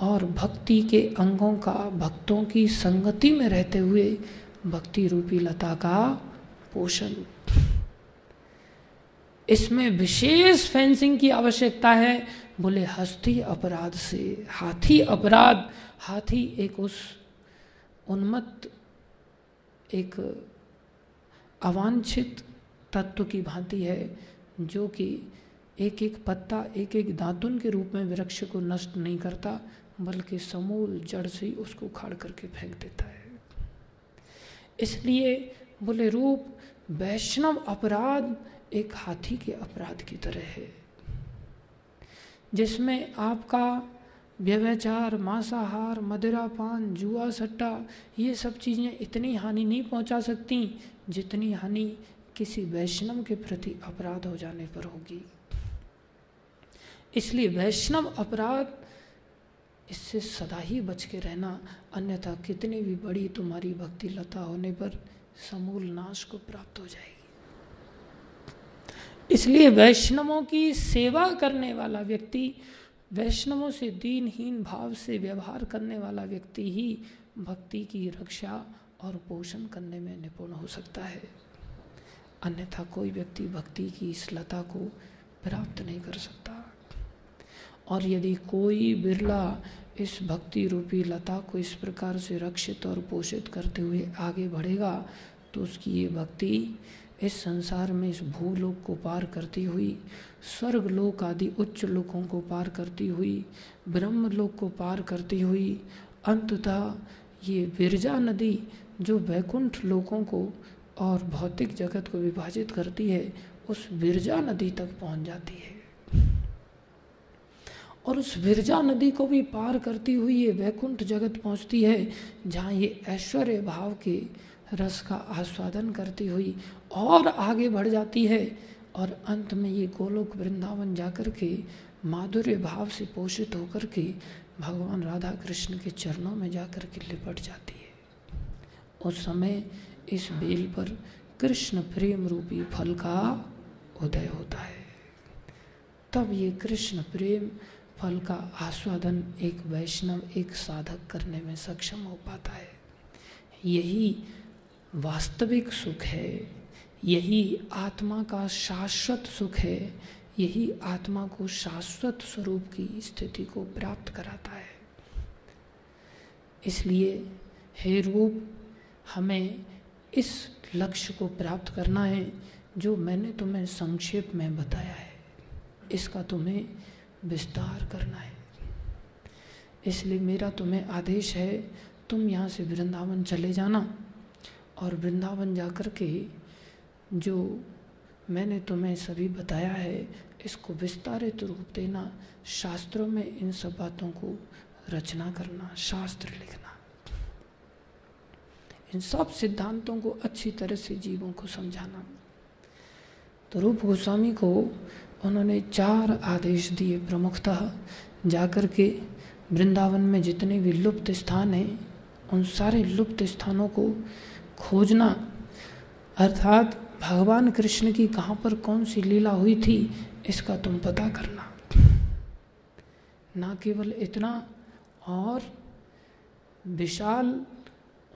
और भक्ति के अंगों का, भक्तों की संगति में रहते हुए भक्ति रूपी लता का पोषण। इसमें विशेष फेंसिंग की आवश्यकता है। बोले, हस्ती अपराध से, हाथी अपराध। हाथी एक उस उन्मत्त, एक अवांछित तत्व की भांति है, जो कि एक एक पत्ता एक एक दातुन के रूप में वृक्ष को नष्ट नहीं करता। बल्कि समूल जड़ से ही उसको उखाड़ करके फेंक देता है। इसलिए बोले, रूप वैष्णव अपराध एक हाथी के अपराध की तरह है, जिसमें आपका व्यवचार मांसाहार, मदिरापान, जुआ सट्टा, ये सब चीज़ें इतनी हानि नहीं पहुँचा सकती जितनी हानि किसी वैष्णव के प्रति अपराध हो जाने पर होगी। इसलिए वैष्णव अपराध इससे सदा ही बच के रहना, अन्यथा कितनी भी बड़ी तुम्हारी भक्ति लता होने पर समूल नाश को प्राप्त हो जाएगी। इसलिए वैष्णवों की सेवा करने वाला व्यक्ति, वैष्णवों से दीनहीन भाव से व्यवहार करने वाला व्यक्ति ही भक्ति की रक्षा और पोषण करने में निपुण हो सकता है। अन्यथा कोई व्यक्ति भक्ति की इस लता को प्राप्त नहीं कर सकता। और यदि कोई बिरला इस भक्ति रूपी लता को इस प्रकार से रक्षित और पोषित करते हुए आगे बढ़ेगा तो उसकी ये भक्ति इस संसार में इस भूलोक को पार करती हुई स्वर्ग लोक आदि उच्च लोकों को पार करती हुई ब्रह्म लोक को पार करती हुई, अंततः ये विरजा नदी जो वैकुंठ लोकों को और भौतिक जगत को विभाजित करती है, उस विरजा नदी तक पहुँच जाती है। और उस विरजा नदी को भी पार करती हुई ये वैकुंठ जगत पहुँचती है, जहाँ ये ऐश्वर्य भाव के रस का आस्वादन करती हुई और आगे बढ़ जाती है और अंत में ये गोलोक वृंदावन जाकर के माधुर्य भाव से पोषित होकर के भगवान राधा कृष्ण के चरणों में जाकर के लिपट जाती है। उस समय इस बेल पर कृष्ण प्रेम रूपी फल का उदय होता है। तब ये कृष्ण प्रेम फल का आस्वादन एक वैष्णव, एक साधक करने में सक्षम हो पाता है। यही वास्तविक सुख है, यही आत्मा का शाश्वत सुख है, यही आत्मा को शाश्वत स्वरूप की स्थिति को प्राप्त कराता है। इसलिए हे रूप, हमें इस लक्ष्य को प्राप्त करना है जो मैंने तुम्हें संक्षेप में बताया है। इसका तुम्हें विस्तार करना है। इसलिए मेरा तुम्हें आदेश है, तुम यहाँ से वृंदावन चले जाना और वृंदावन जाकर के जो मैंने तुम्हें सभी बताया है, इसको विस्तारित रूप देना, शास्त्रों में इन सब बातों को रचना करना, शास्त्र लिखना। इन सब सिद्धांतों को अच्छी तरह से जीवों को समझाना। तो रूप गोस्वामी को उन्होंने चार आदेश दिए प्रमुखतः, जाकर के वृंदावन में जितने भी लुप्त स्थान हैं, उन सारे लुप्त स्थानों को खोजना, अर्थात भगवान कृष्ण की कहाँ पर कौन सी लीला हुई थी, इसका तुम पता करना। ना केवल इतना, और विशाल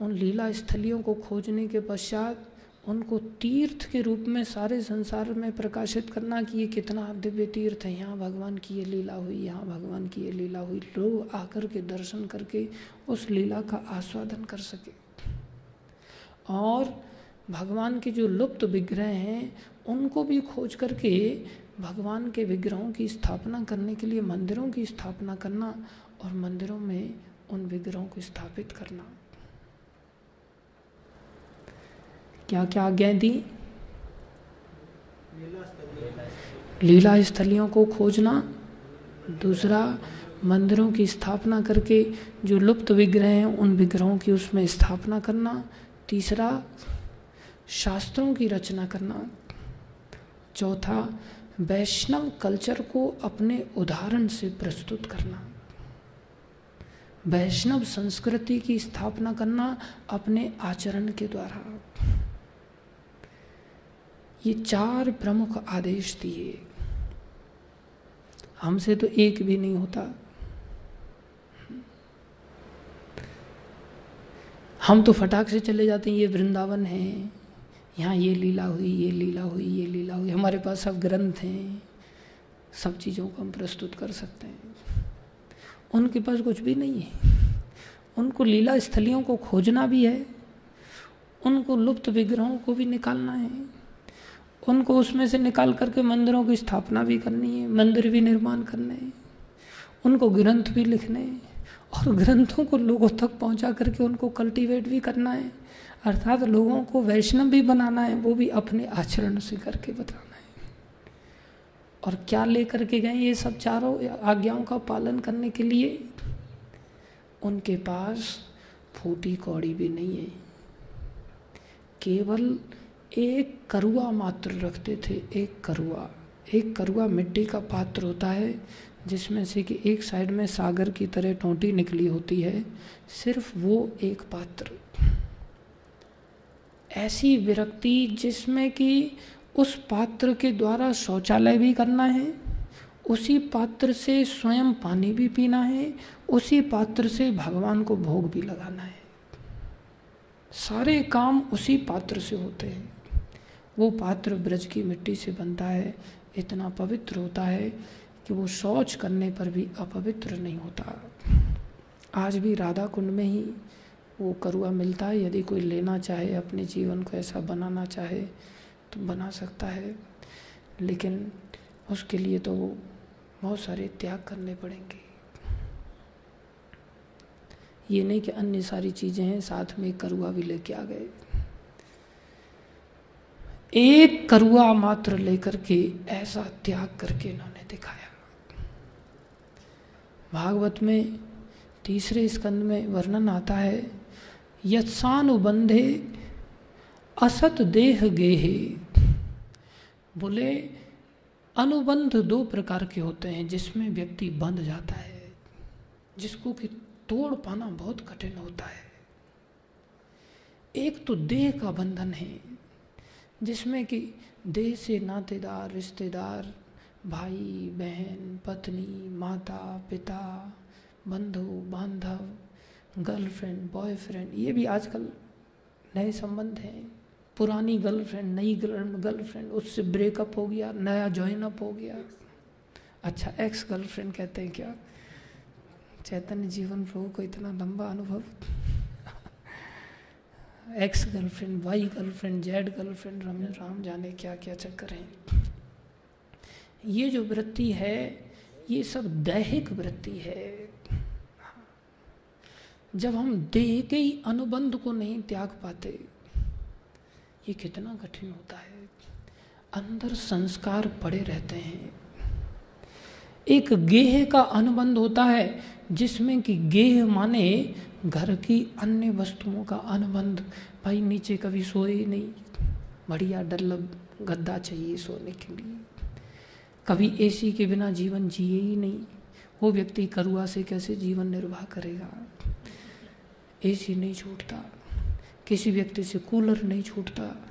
उन लीला स्थलियों को खोजने के पश्चात उनको तीर्थ के रूप में, सारे संसार में प्रकाशित करना कि ये कितना दिव्य तीर्थ है। यहाँ भगवान की ये लीला हुई, यहाँ भगवान की ये लीला हुई। लोग आकर के दर्शन करके उस लीला का आस्वादन कर सके। और भगवान के जो लुप्त विग्रह हैं, उनको भी खोज करके भगवान के विग्रहों की स्थापना करने के लिए, मंदिरों की स्थापना करना और मंदिरों में उन विग्रहों को स्थापित करना। क्या क्या आज्ञाएँ दी? लीला स्थलियों को खोजना, दूसरा मंदिरों की स्थापना करके जो लुप्त विग्रह हैं, उन विग्रहों की उसमें स्थापना करना, तीसरा शास्त्रों की रचना करना, चौथा वैष्णव कल्चर को अपने उदाहरण से प्रस्तुत करना, वैष्णव संस्कृति की स्थापना करना अपने आचरण के द्वारा। ये चार प्रमुख आदेश दिए। हमसे तो एक भी नहीं होता। हम तो फटाक से चले जाते हैं, ये वृंदावन है। यहाँ ये लीला हुई, ये लीला हुई, ये लीला हुई। हमारे पास सब ग्रंथ हैं। सब चीज़ों को हम प्रस्तुत कर सकते हैं। उनके पास कुछ भी नहीं है। उनको लीला स्थलियों को खोजना भी है। उनको लुप्त विग्रहों को भी निकालना है। उनको उसमें से निकाल करके मंदिरों की स्थापना भी करनी है, मंदिर भी निर्माण करने हैं, उनको ग्रंथ भी लिखने हैं, और ग्रंथों को लोगों तक पहुँचा करके उनको कल्टीवेट भी करना है, अर्थात लोगों को वैष्णव भी बनाना है, वो भी अपने आचरण से करके बताना है। और क्या लेकर के गए ये सब चारों आज्ञाओं का पालन करने के लिए? उनके पास फूटी कौड़ी भी नहीं है। केवल एक करुआ मात्र रखते थे, एक करुआ। एक करुआ मिट्टी का पात्र होता है, जिसमें से कि एक साइड में सागर की तरह टोंटी निकली होती है, सिर्फ़ वो एक पात्र। ऐसी विरक्ति जिसमें कि उस पात्र के द्वारा शौचालय भी करना है, उसी पात्र से स्वयं पानी भी पीना है, उसी पात्र से भगवान को भोग भी लगाना है। सारे काम उसी पात्र से होते हैं। वो पात्र ब्रज की मिट्टी से बनता है, इतना पवित्र होता है कि वो शौच करने पर भी अपवित्र नहीं होता। आज भी राधा कुंड में ही वो करुआ मिलता है। यदि कोई लेना चाहे, अपने जीवन को ऐसा बनाना चाहे तो बना सकता है। लेकिन उसके लिए तो वो बहुत सारे त्याग करने पड़ेंगे। ये नहीं कि अन्य सारी चीज़ें हैं, साथ में करुआ भी लेके आ गए। एक करुआ मात्र लेकर के ऐसा त्याग करके इन्होंने दिखाया। भागवत में तीसरे स्कंद में वर्णन आता है यत्सानुबंधे असत देह गेहे। बोले, अनुबंध दो प्रकार के होते हैं जिसमें व्यक्ति बंध जाता है, जिसको कि तोड़ पाना बहुत कठिन होता है। एक तो देह का बंधन है जिसमें कि देह से नातेदार, रिश्तेदार, भाई, बहन, पत्नी, माता, पिता, बंधु, बांधव, गर्लफ्रेंड, बॉयफ्रेंड, ये भी आजकल नए संबंध हैं। पुरानी गर्लफ्रेंड, नई गर्लफ्रेंड, उससे ब्रेकअप हो गया, नया ज्वाइन अप हो गया। अच्छा एक्स गर्लफ्रेंड कहते हैं क्या? चैतन्य जीवन प्रभु को इतना लंबा अनुभव? X girlfriend Y girlfriend Z girlfriend Ram Ram जाने क्या क्या चक्कर हैं। ये जो वृत्ति है, ये सब दैहिक वृत्ति है। जब हम देह के ही अनुबंध को नहीं त्याग पाते, ये कितना कठिन होता है। अंदर संस्कार पड़े रहते हैं। एक गेह का अनुबंध होता है, जिसमें कि गेह माने घर की अन्य वस्तुओं का अनुबंध। भाई, नीचे कभी सोए नहीं। बढ़िया डल्लब गद्दा चाहिए सोने के लिए। कभी एसी के बिना जीवन जिए ही नहीं। वो व्यक्ति करुआ से कैसे जीवन निर्वाह करेगा? एसी नहीं छूटता। किसी व्यक्ति से कूलर नहीं छूटता।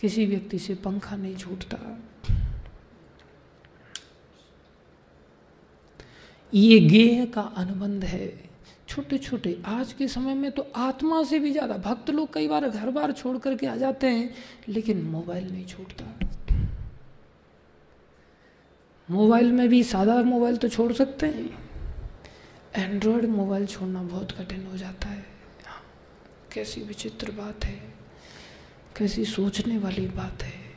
किसी व्यक्ति से पंखा नहीं छूटता। ये गेह का अनुबंध है। छोटे छोटे आज के समय में तो आत्मा से भी ज़्यादा भक्त लोग कई बार घर बार छोड़ करके आ जाते हैं, लेकिन मोबाइल नहीं छोड़ता। मोबाइल में भी सादा मोबाइल तो छोड़ सकते हैं। एंड्रॉयड मोबाइल छोड़ना बहुत कठिन हो जाता है, कैसी विचित्र बात है, कैसी सोचने वाली बात है।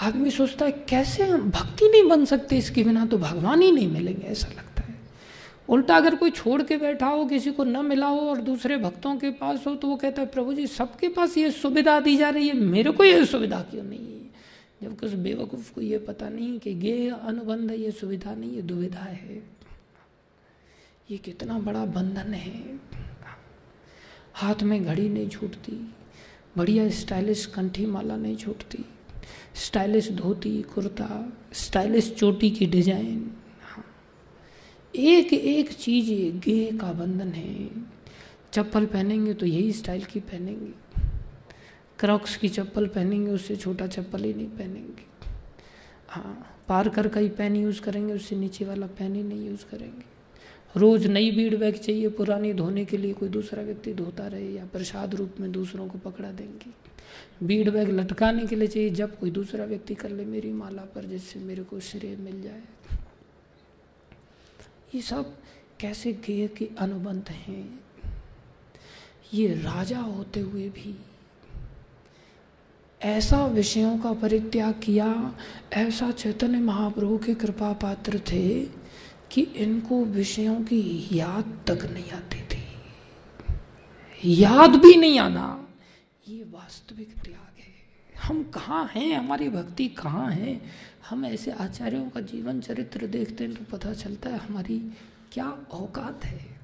आदमी सोचता है, कैसे हम भक्ति नहीं बन सकते इसके बिना? तो भगवान ही नहीं मिलेंगे, ऐसा लगता है। उल्टा अगर कोई छोड़ के बैठा हो, किसी को न मिला हो और दूसरे भक्तों के पास हो तो वो कहता है, प्रभु जी, सबके पास ये सुविधा दी जा रही है, मेरे को ये सुविधा क्यों नहीं है? जबकि उस बेवकूफ़ को ये पता नहीं कि ये अनुबंध ये सुविधा नहीं, ये दुविधा है। ये कितना बड़ा बंधन है। हाथ में घड़ी नहीं छूटती, बढ़िया स्टाइलिश कंठी माला नहीं छूटती। स्टाइलिश धोती, कुर्ता, स्टाइलिश चोटी की डिज़ाइन। हाँ। एक एक चीज़ गे का बंधन है। चप्पल पहनेंगे तो यही स्टाइल की पहनेंगे। क्रॉक्स की चप्पल पहनेंगे, उससे छोटा चप्पल ही नहीं पहनेंगे। हाँ पार्कर का ही पेन यूज़ करेंगे, उससे नीचे वाला पेन ही नहीं यूज़ करेंगे। रोज़ नई बीड बैग चाहिए, पुरानी धोने के लिए कोई दूसरा व्यक्ति धोता रहे या प्रसाद रूप में दूसरों को पकड़ा देंगे। बीड बैग लटकाने के लिए चाहिए, जब कोई दूसरा व्यक्ति कर ले मेरी माला पर, जिससे मेरे को श्रेय मिल जाए। ये सब कैसे गेय के अनुबंध हैं? ये राजा होते हुए भी ऐसा विषयों का परित्याग किया, ऐसा चैतन्य महाप्रभु के कृपा पात्र थे कि इनको विषयों की याद तक नहीं आती थी। याद भी नहीं आना। ये वास्तविक त्याग है। हम कहाँ हैं? हमारी भक्ति कहाँ है? हम ऐसे आचार्यों का जीवन चरित्र देखते हैं तो पता चलता है हमारी क्या औकात है।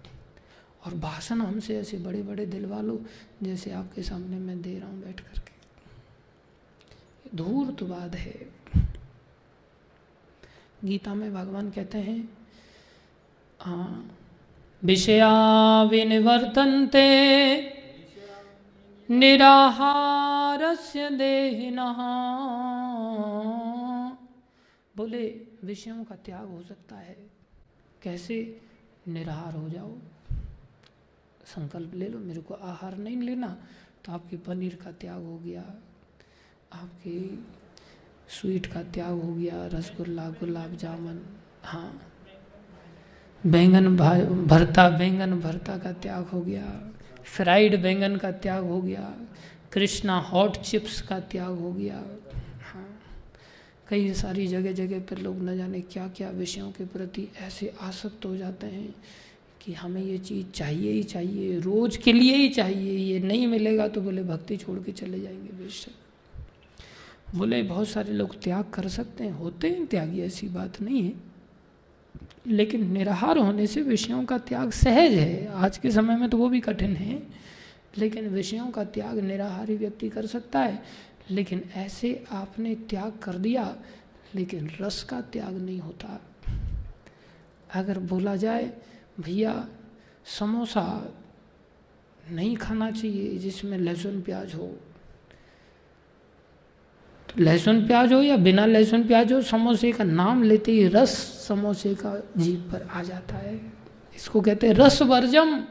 और भाषण हमसे ऐसे बड़े बड़े दिल वालों जैसे आपके सामने मैं दे रहा हूँ बैठ करके। बात है। गीता में भगवान कहते हैं हाँ विषया विनिवर्तन्ते निराहारस्य देहिनः। बोले, विषयों का त्याग हो सकता है। कैसे निराहार हो जाओ? संकल्प ले लो, मेरे को आहार नहीं लेना तो आपके पनीर का त्याग हो गया, आपकी स्वीट का त्याग हो गया, रसगुल्ला, गुलाब जामुन हाँ। बैंगन भरता बैंगन भरता का त्याग हो गया। फ्राइड बैंगन का त्याग हो गया, कृष्णा हॉट चिप्स का त्याग हो गया। हाँ कई सारी जगह जगह पर लोग न जाने क्या क्या विषयों के प्रति ऐसे आसक्त हो जाते हैं कि हमें ये चीज़ चाहिए ही चाहिए, रोज के लिए ही चाहिए, ये नहीं मिलेगा तो बोले भक्ति छोड़ के चले जाएँगे बेशक। बोले बहुत सारे लोग त्याग कर सकते हैं, होते हैं त्यागी, ऐसी बात नहीं है। लेकिन निराहार होने से विषयों का त्याग सहज है। आज के समय में तो वो भी कठिन है, लेकिन विषयों का त्याग निराहारी व्यक्ति कर सकता है। लेकिन ऐसे आपने त्याग कर दिया, लेकिन रस का त्याग नहीं होता। अगर बोला जाए, भैया, समोसा नहीं खाना चाहिए जिसमें लहसुन प्याज हो। लहसुन प्याज हो या बिना लहसुन प्याज हो, समोसे का नाम लेते ही रस समोसे का जीव पर आ जाता है। इसको कहते हैं रस वर्जम।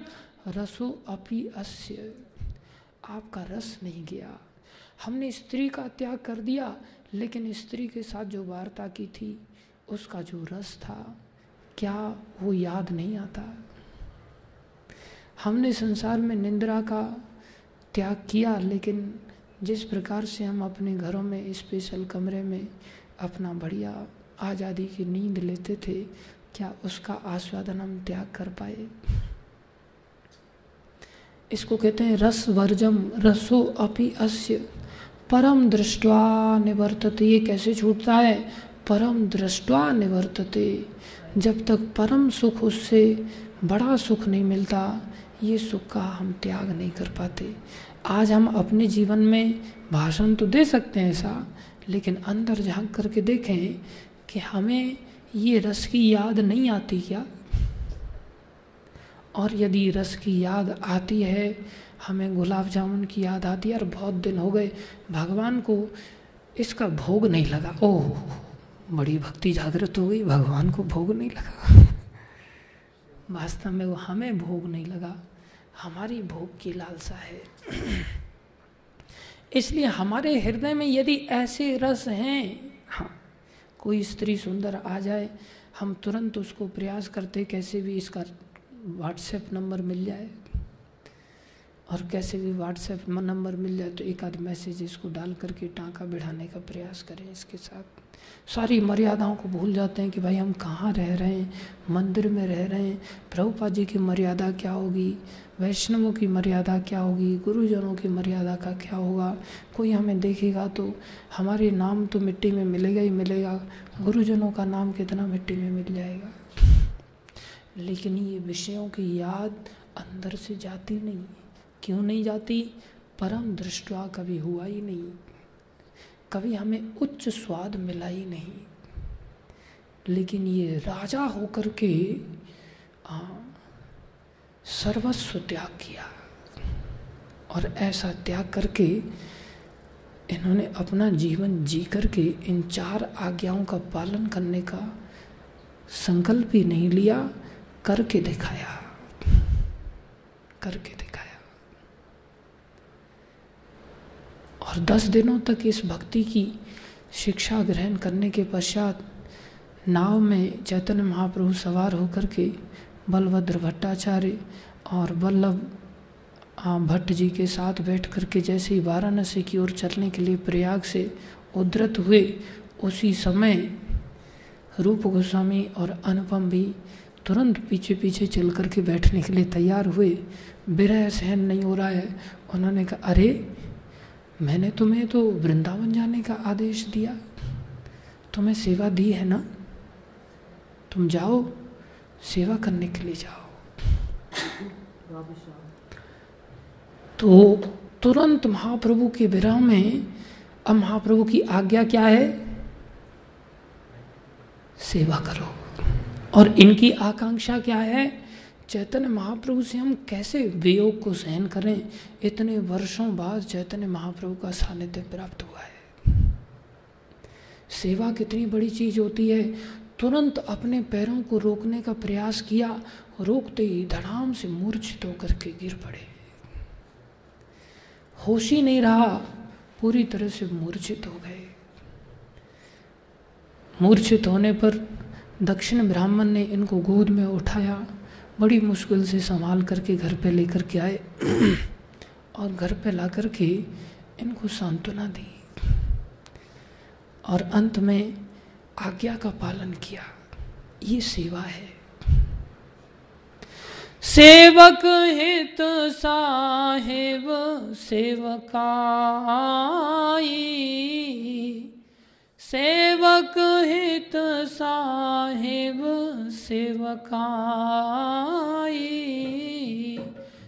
रसो अपी अस्य। आपका रस नहीं गया। हमने स्त्री का त्याग कर दिया, लेकिन स्त्री के साथ जो वार्ता की थी, उसका जो रस था, क्या वो याद नहीं आता? हमने संसार में निंद्रा का त्याग किया, लेकिन जिस प्रकार से हम अपने घरों में स्पेशल कमरे में अपना बढ़िया आज़ादी की नींद लेते थे, क्या उसका आस्वादन हम त्याग कर पाए? इसको कहते हैं रस वर्जम, रसो अपि अस्य। परम दृष्टवा निवर्तते, ये कैसे छूटता है? परम दृष्टवा निवर्तते। जब तक परम सुख उससे बड़ा सुख नहीं मिलता, ये सुख का हम त्याग नहीं कर पाते। आज हम अपने जीवन में भाषण तो दे सकते हैं ऐसा, लेकिन अंदर झाँक करके देखें कि हमें ये रस की याद नहीं आती क्या? और यदि रस की याद आती है, हमें गुलाब जामुन की याद आती है और बहुत दिन हो गए, भगवान को इसका भोग नहीं लगा। ओह, बड़ी भक्ति जागृत हो गई, भगवान को भोग नहीं लगा। वास्तव में वो हमें भोग नहीं लगा, हमारी भोग की लालसा है। इसलिए हमारे हृदय में यदि ऐसे रस हैं हाँ कोई स्त्री सुंदर आ जाए, हम तुरंत उसको प्रयास करते कैसे भी इसका व्हाट्सएप नंबर मिल जाए, और कैसे भी व्हाट्सएप नंबर मिल जाए तो एक आध मैसेज इसको डाल करके टाँका बिठाने का प्रयास करें इसके साथ। सारी मर्यादाओं को भूल जाते हैं कि भाई हम कहाँ रह रहे हैं, मंदिर में रह रहे हैं प्रभुपा जी की मर्यादा क्या होगी? वैष्णवों की मर्यादा क्या होगी? गुरुजनों की मर्यादा का क्या होगा? कोई हमें देखेगा तो हमारे नाम तो मिट्टी में मिलेगा ही मिलेगा। गुरुजनों का नाम कितना मिट्टी में मिल जाएगा? लेकिन ये विषयों की याद अंदर से जाती नहीं। क्यों नहीं जाती? परम दृष्टवा कभी हुआ ही नहीं। कभी हमें उच्च स्वाद मिला ही नहीं। लेकिन ये राजा होकर के सर्वस्व त्याग किया और ऐसा त्याग करके इन्होंने अपना जीवन जी करके इन चार आज्ञाओं का पालन करने का संकल्प ही नहीं लिया, करके दिखाया। करके दिखाया। और दस दिनों तक इस भक्ति की शिक्षा ग्रहण करने के पश्चात नाव में चैतन्य महाप्रभु सवार होकर के बलभद्र भट्टाचार्य और वल्लभ भट्ट जी के साथ बैठ कर के जैसे ही वाराणसी की ओर चलने के लिए प्रयाग से उद्धृत हुए, उसी समय रूप गोस्वामी और अनुपम भी तुरंत पीछे पीछे चल कर के बैठने के लिए तैयार हुए। विरह सहन नहीं हो रहा है। उन्होंने कहा, अरे, मैंने तुम्हें तो वृंदावन जाने का आदेश दिया। तुम्हें सेवा दी है ना? तुम जाओ सेवा करने के लिए जाओ। तो तुरंत महाप्रभु के विराह में अब महाप्रभु की आज्ञा क्या है? सेवा करो। और इनकी आकांक्षा क्या है? चैतन्य महाप्रभु से हम कैसे वियोग को सहन करें? इतने वर्षों बाद चैतन्य महाप्रभु का सानिध्य प्राप्त हुआ है। सेवा कितनी बड़ी चीज़ होती है। तुरंत अपने पैरों को रोकने का प्रयास किया, रोकते ही धड़ाम से मूर्छित होकर के गिर पड़े। होश ही नहीं रहा, पूरी तरह से मूर्छित हो गए। मूर्छित होने पर दक्षिण ब्राह्मण ने इनको गोद में उठाया, बड़ी मुश्किल से संभाल करके घर पे लेकर के आए और घर पे ला करके इनको सांत्वना दी। और अंत में आज्ञा का पालन किया। ये सेवा है। सेवक हित साहेब सेवकाई। सेवक हित साहेब सेवकाई।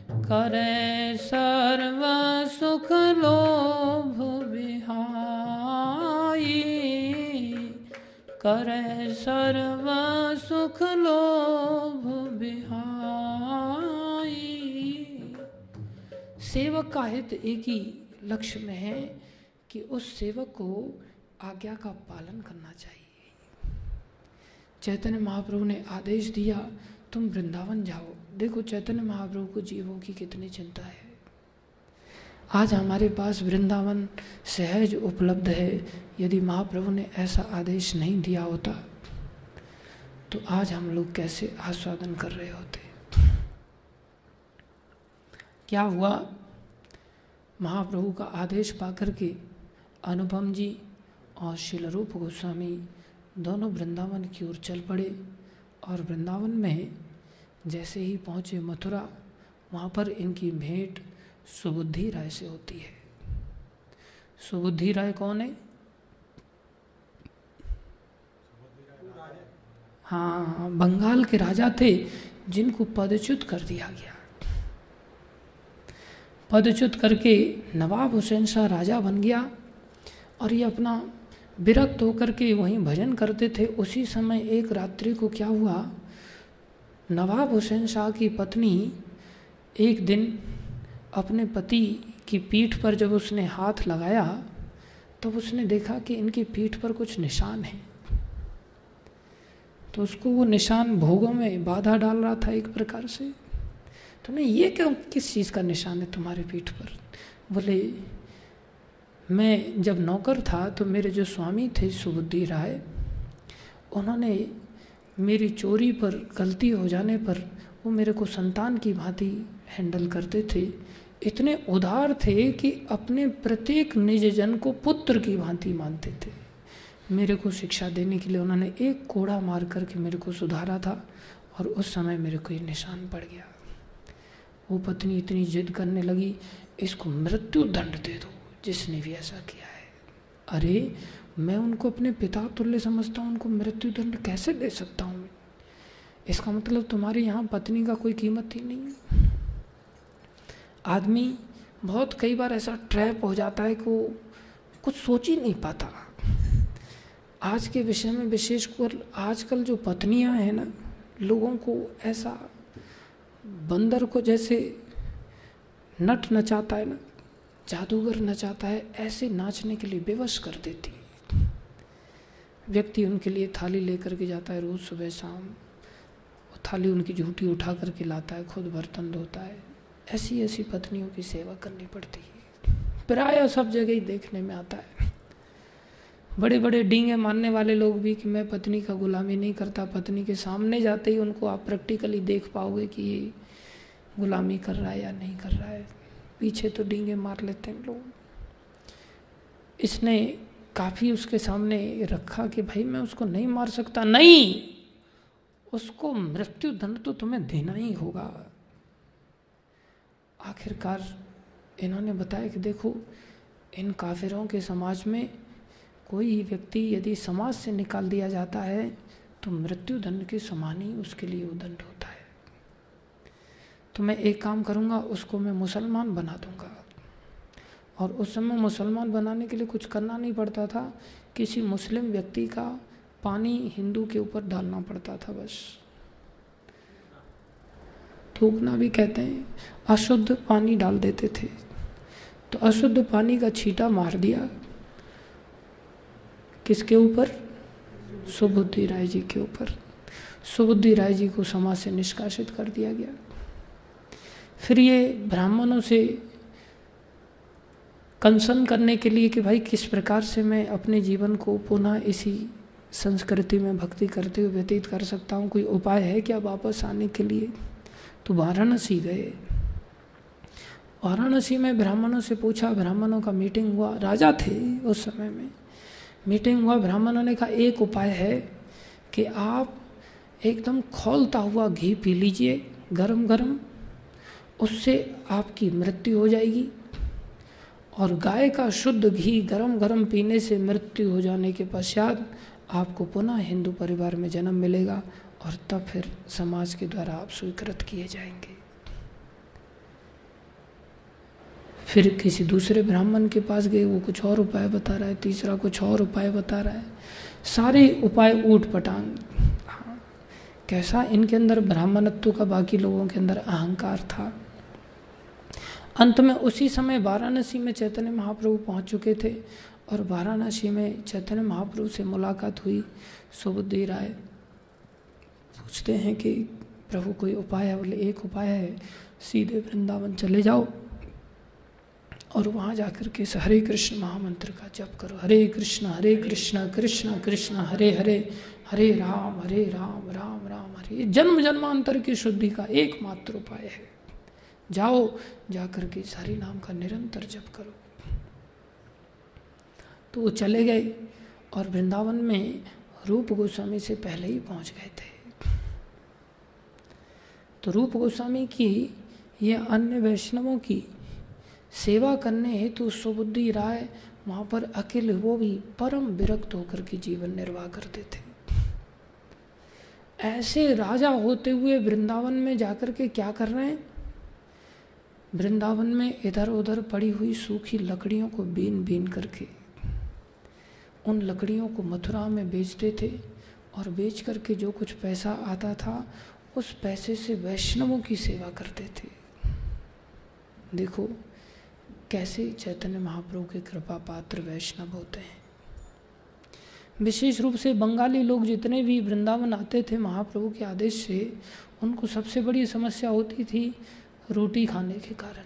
करे सर्व सुख लोभ बिहाई। करे सर्व सुख लोभ बिहाई। सेवक का हित एक ही लक्ष्य में है कि उस सेवक को आज्ञा का पालन करना चाहिए। चैतन्य महाप्रभु ने आदेश दिया, तुम वृंदावन जाओ। देखो चैतन्य महाप्रभु को जीवों की कितनी चिंता है। आज हमारे पास वृंदावन सहज उपलब्ध है, यदि महाप्रभु ने ऐसा आदेश नहीं दिया होता तो आज हम लोग कैसे आस्वादन कर रहे होते? क्या हुआ? महाप्रभु का आदेश पाकर के अनुपम जी और शिलरूप गोस्वामी दोनों वृंदावन की ओर चल पड़े और वृंदावन में जैसे ही पहुँचे मथुरा, वहाँ पर इनकी भेंट सुबुद्धि राय से होती है। सुबुद्धि राय कौन है? हाँ बंगाल के राजा थे, जिनको पदच्युत कर दिया गया। पदच्युत करके नवाब हुसैन शाह राजा बन गया और ये अपना विरक्त होकर के वहीं भजन करते थे। उसी समय एक रात्रि को क्या हुआ? नवाब हुसैन शाह की पत्नी एक दिन अपने पति की पीठ पर जब उसने हाथ लगाया, तब तो उसने देखा कि इनकी पीठ पर कुछ निशान है। तो उसको वो निशान भोगों में बाधा डाल रहा था एक प्रकार से। तो नहीं ये क्यों, किस चीज़ का निशान है तुम्हारे पीठ पर? बोले, मैं जब नौकर था तो मेरे जो स्वामी थे सुबुद्धि राय, उन्होंने मेरी चोरी पर गलती हो जाने पर वो मेरे को संतान की भांति हैंडल करते थे। इतने उदार थे कि अपने प्रत्येक निज जन को पुत्र की भांति मानते थे। मेरे को शिक्षा देने के लिए उन्होंने एक कोड़ा मार करके मेरे को सुधारा था और उस समय मेरे को ये निशान पड़ गया। वो पत्नी इतनी जिद करने लगी, इसको मृत्यु दंड दे दो, जिसने भी ऐसा किया है। अरे, मैं उनको अपने पिता तुल्य समझता हूँ, उनको मृत्यु दंड कैसे दे सकता हूँ? इसका मतलब तुम्हारी यहाँ पत्नी का कोई कीमत ही नहीं है। आदमी बहुत कई बार ऐसा ट्रैप हो जाता है कि वो कुछ सोच ही नहीं पाता। आज के विषय में विशेषकर आजकल जो पत्नियाँ हैं ना, लोगों को ऐसा बंदर को जैसे नट नचाता है ना, जादूगर नचाता है, ऐसे नाचने के लिए बेवश कर देती है। व्यक्ति उनके लिए थाली लेकर के जाता है रोज़ सुबह शाम थाली उनकी झूठी उठा करके लाता है, खुद बर्तन धोता है। ऐसी ऐसी पत्नियों की सेवा करनी पड़ती है। प्राय सब जगह ही देखने में आता है। बड़े बड़े डींगे मानने वाले लोग भी कि मैं पत्नी का गुलामी नहीं करता, पत्नी के सामने जाते ही उनको आप प्रैक्टिकली देख पाओगे कि ये गुलामी कर रहा है या नहीं कर रहा है। पीछे तो डींगे मार लेते हैं लोग। इसने काफ़ी उसके सामने रखा कि भाई मैं उसको नहीं मार सकता। नहीं! उसको मृत्यु दंड तो तुम्हें देना ही होगा। आखिरकार इन्होंने बताया कि देखो, इन काफिरों के समाज में कोई व्यक्ति यदि समाज से निकाल दिया जाता है तो मृत्यु दंड के समान ही उसके लिए वो दंड होता है। तो मैं एक काम करूँगा, उसको मैं मुसलमान बना दूँगा। और उस समय मुसलमान बनाने के लिए कुछ करना नहीं पड़ता था, किसी मुस्लिम व्यक्ति का पानी हिंदू के ऊपर डालना पड़ता था बस। थूकना भी कहते हैं, अशुद्ध पानी डाल देते थे। तो अशुद्ध पानी का छीटा मार दिया। किसके ऊपर? सुबुद्धि राय जी के ऊपर। सुबुद्धि राय जी को समाज से निष्कासित कर दिया गया। फिर ये ब्राह्मणों से कंसर्न करने के लिए कि भाई किस प्रकार से मैं अपने जीवन को पुनः इसी संस्कृति में भक्ति करते हुए व्यतीत कर सकता हूँ, कोई उपाय है क्या वापस आने के लिए? तो वाराणसी गए। वाराणसी में ब्राह्मणों से पूछा, ब्राह्मणों का मीटिंग हुआ। राजा थे उस समय में। मीटिंग हुआ, ब्राह्मणों ने कहा, एक उपाय है कि आप एकदम खोलता हुआ घी पी लीजिए गरम गरम उससे आपकी मृत्यु हो जाएगी। और गाय का शुद्ध घी गरम गरम पीने से मृत्यु हो जाने के पश्चात आपको पुनः हिंदू परिवार में जन्म मिलेगा। और तब फिर समाज के द्वारा आप स्वीकृत किए जाएँगे। फिर किसी दूसरे ब्राह्मण के पास गए, वो कुछ और उपाय बता रहा है, तीसरा कुछ और उपाय बता रहा है। सारे उपाय ऊट पटांग हाँ कैसा इनके अंदर ब्राह्मणत्व का बाकी लोगों के अंदर अहंकार था। अंत में उसी समय वाराणसी में चैतन्य महाप्रभु पहुँच चुके थे और वाराणसी में चैतन्य महाप्रभु से मुलाकात हुई। सुबुद्धि राय पूछते हैं कि प्रभु कोई उपाय है? बोले, एक उपाय है, सीधे वृंदावन चले जाओ और वहाँ जाकर के हरे कृष्ण महामंत्र का जप करो। हरे कृष्ण हरे कृष्ण कृष्ण कृष्ण, हरे हरे हरे राम हरे राम राम राम, हरे। जन्म जन्मांतर की शुद्धि का एकमात्र उपाय है। जाओ, जाकर के सारी नाम का निरंतर जप करो। तो वो चले गए और वृंदावन में रूप गोस्वामी से पहले ही पहुँच गए थे। तो रूप गोस्वामी की ये अन्य वैष्णवों की सेवा करने हेतु सुबुद्धि राय वहाँ पर अकेले वो भी परम विरक्त होकर के जीवन निर्वाह करते थे। ऐसे राजा होते हुए वृंदावन में जाकर के क्या कर रहे हैं? वृंदावन में इधर उधर पड़ी हुई सूखी लकड़ियों को बीन बीन करके उन लकड़ियों को मथुरा में बेचते थे और बेच करके जो कुछ पैसा आता था उस पैसे से वैष्णवों की सेवा करते थे। देखो, कैसे चैतन्य महाप्रभु के कृपा पात्र वैष्णव होते हैं। विशेष रूप से बंगाली लोग जितने भी वृंदावन आते थे महाप्रभु के आदेश से, उनको सबसे बड़ी समस्या होती थी रोटी खाने के कारण।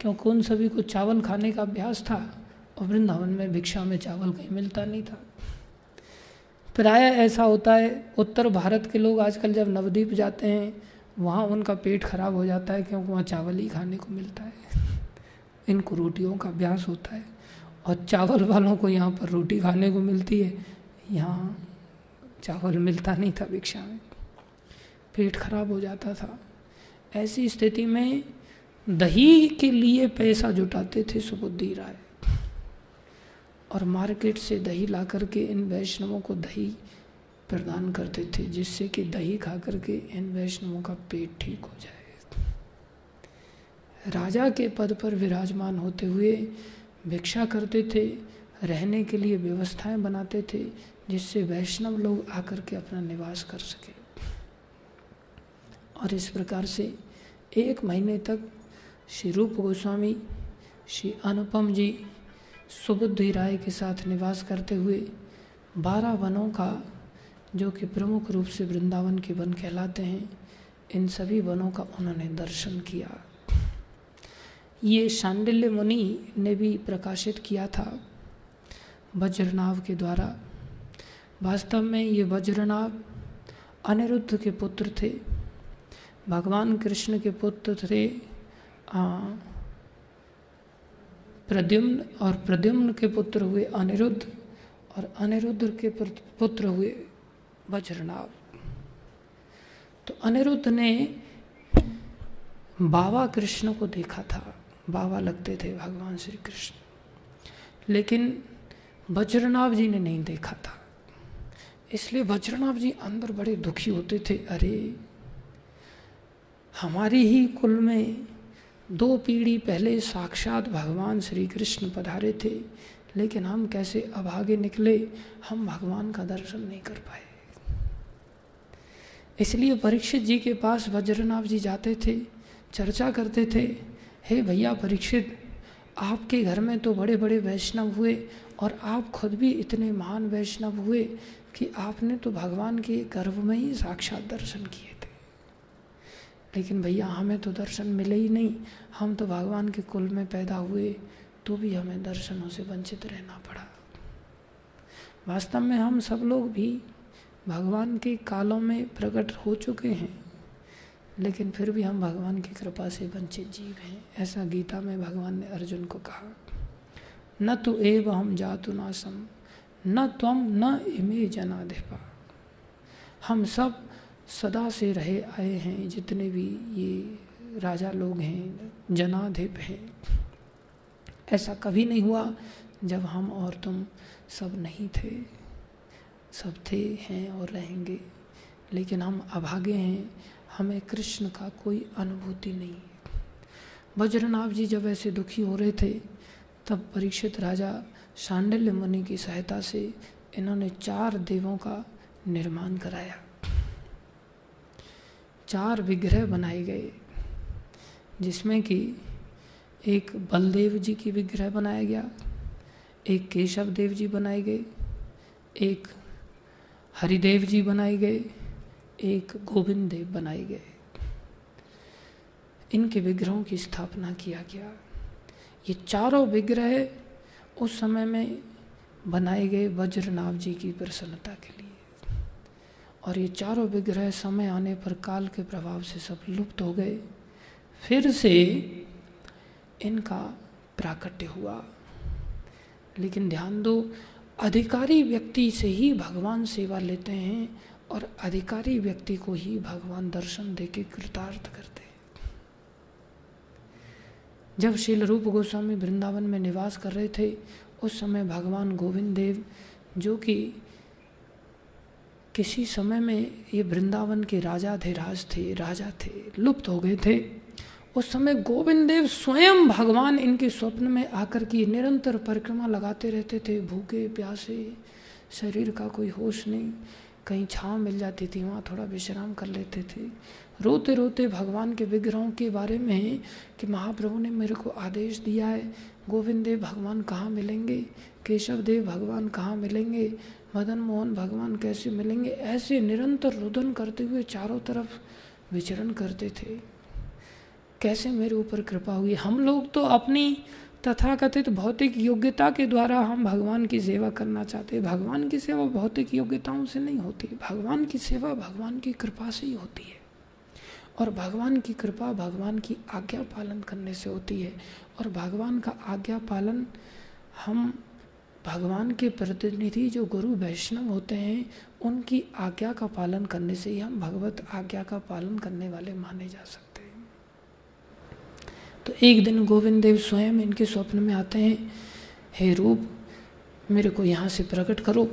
क्योंकि उन सभी को चावल खाने का अभ्यास था और वृंदावन में भिक्षा में चावल कहीं मिलता नहीं था। प्राय ऐसा होता है, उत्तर भारत के लोग आजकल जब नवद्वीप जाते हैं, वहाँ उनका पेट खराब हो जाता है क्योंकि वहाँ चावल ही खाने को मिलता है। इनको रोटियों का अभ्यास होता है और चावल वालों को यहाँ पर रोटी खाने को मिलती है। यहाँ चावल मिलता नहीं था भिक्षा में। पेट खराब हो जाता था। ऐसी स्थिति में दही के लिए पैसा जुटाते थे सुबुद्धि राय। और मार्केट से दही ला करके इन वैष्णवों को दही प्रदान करते थे, जिससे कि दही खा करके इन वैष्णवों का पेट ठीक हो जाए। राजा के पद पर विराजमान होते हुए भिक्षा करते थे, रहने के लिए व्यवस्थाएँ बनाते थे, जिससे वैष्णव लोग आकर के अपना निवास कर सके। और इस प्रकार से एक महीने तक श्री रूप गोस्वामी, श्री अनुपम जी सुबुद्धि राय के साथ निवास करते हुए बारह वनों का, जो कि प्रमुख रूप से वृंदावन के वन कहलाते हैं, इन सभी वनों का उन्होंने दर्शन किया। ये शांडिल्य मुनि ने भी प्रकाशित किया था वज्रनाभ के द्वारा। वास्तव में ये वज्रनाभ अनिरुद्ध के पुत्र थे, भगवान कृष्ण के पुत्र थे प्रद्युम्न और प्रद्युम्न के पुत्र हुए अनिरुद्ध और अनिरुद्ध के पुत्र हुए वज्रनाभ। तो अनिरुद्ध ने बाबा कृष्ण को देखा था। बाबा लगते थे भगवान श्री कृष्ण लेकिन वज्रनाभ जी ने नहीं देखा था। इसलिए वज्रनाभ जी अंदर बड़े दुखी होते थे। अरे, हमारी ही कुल में दो पीढ़ी पहले साक्षात भगवान श्री कृष्ण पधारे थे, लेकिन हम कैसे अभागे निकले, हम भगवान का दर्शन नहीं कर पाए। इसलिए परीक्षित जी के पास वज्रनाभ जी जाते थे, चर्चा करते थे, हे भैया परीक्षित, आपके घर में तो बड़े बड़े वैष्णव हुए और आप खुद भी इतने महान वैष्णव हुए कि आपने तो भगवान के गर्भ में ही साक्षात दर्शन किए लेकिन भैया, हमें तो दर्शन मिले ही नहीं। हम तो भगवान के कुल में पैदा हुए तो भी हमें दर्शनों से वंचित रहना पड़ा। वास्तव में हम सब लोग भी भगवान के कालों में प्रकट हो चुके हैं, लेकिन फिर भी हम भगवान की कृपा से वंचित जीव हैं, ऐसा गीता में भगवान ने अर्जुन को कहा। न तो एव हम जातु नासम, न तम न इमे जनाधिपा हम सब सदा से रहे आए हैं, जितने भी ये राजा लोग हैं, जनाधिप हैं। ऐसा कभी नहीं हुआ जब हम और तुम सब नहीं थे। सब थे, हैं और रहेंगे, लेकिन हम अभागे हैं। हमें कृष्ण का कोई अनुभूति नहीं। वज्रनाभ जी जब ऐसे दुखी हो रहे थे, तब परीक्षित राजा शांडिल्य मुनि की सहायता से इन्होंने चार देवों का निर्माण कराया। चार विग्रह बनाए गए जिसमें कि एक बलदेव जी की विग्रह बनाया गया, एक केशव देव जी बनाए गए एक हरिदेव जी बनाए गए एक गोविंद देव बनाए गए। इनके विग्रहों की स्थापना किया गया। ये चारों विग्रह उस समय में बनाए गए वज्रनाभ जी की प्रसन्नता के लिए। और ये चारों विग्रह समय आने पर काल के प्रभाव से सब लुप्त हो गए। फिर से इनका प्राकट्य हुआ। लेकिन ध्यान दो, अधिकारी व्यक्ति से ही भगवान सेवा लेते हैं और अधिकारी व्यक्ति को ही भगवान दर्शन दे के कृतार्थ करते हैं। जब शील रूप गोस्वामी वृंदावन में निवास कर रहे थे, उस समय भगवान गोविंद देव, जो कि किसी समय में ये वृंदावन के राजा थे, राज थे, राजा थे, लुप्त हो गए थे। उस समय गोविंद देव स्वयं भगवान इनके स्वप्न में आकर की निरंतर परिक्रमा लगाते रहते थे। भूखे, प्यासे, शरीर का कोई होश नहीं। कहीं छाँव मिल जाती थी, वहाँ थोड़ा विश्राम कर लेते थे। रोते रोते भगवान के विग्रहों के बारे में कि महाप्रभु ने मेरे को आदेश दिया है गोविंद देव भगवान कहाँ मिलेंगे? केशव देव भगवान कहाँ मिलेंगे? मदन मोहन भगवान कैसे मिलेंगे? ऐसे निरंतर रुदन करते हुए चारों तरफ़ विचरण करते थे। कैसे मेरे ऊपर कृपा हुई? हम लोग तो अपनी तथाकथित भौतिक योग्यता के द्वारा हम भगवान की सेवा करना चाहते भगवान की सेवा भौतिक योग्यताओं से नहीं होती। भगवान की सेवा भगवान की कृपा से ही होती है। और भगवान की कृपा भगवान की आज्ञा पालन करने से होती है। और भगवान का आज्ञा पालन हम भगवान के प्रतिनिधि जो गुरु वैष्णव होते हैं, उनकी आज्ञा का पालन करने से ही हम भगवत आज्ञा का पालन करने वाले माने जा सकते हैं। तो एक दिन गोविंद देव स्वयं इनके स्वप्न में आते हैं, हे रूप, मेरे को यहाँ से प्रकट करो।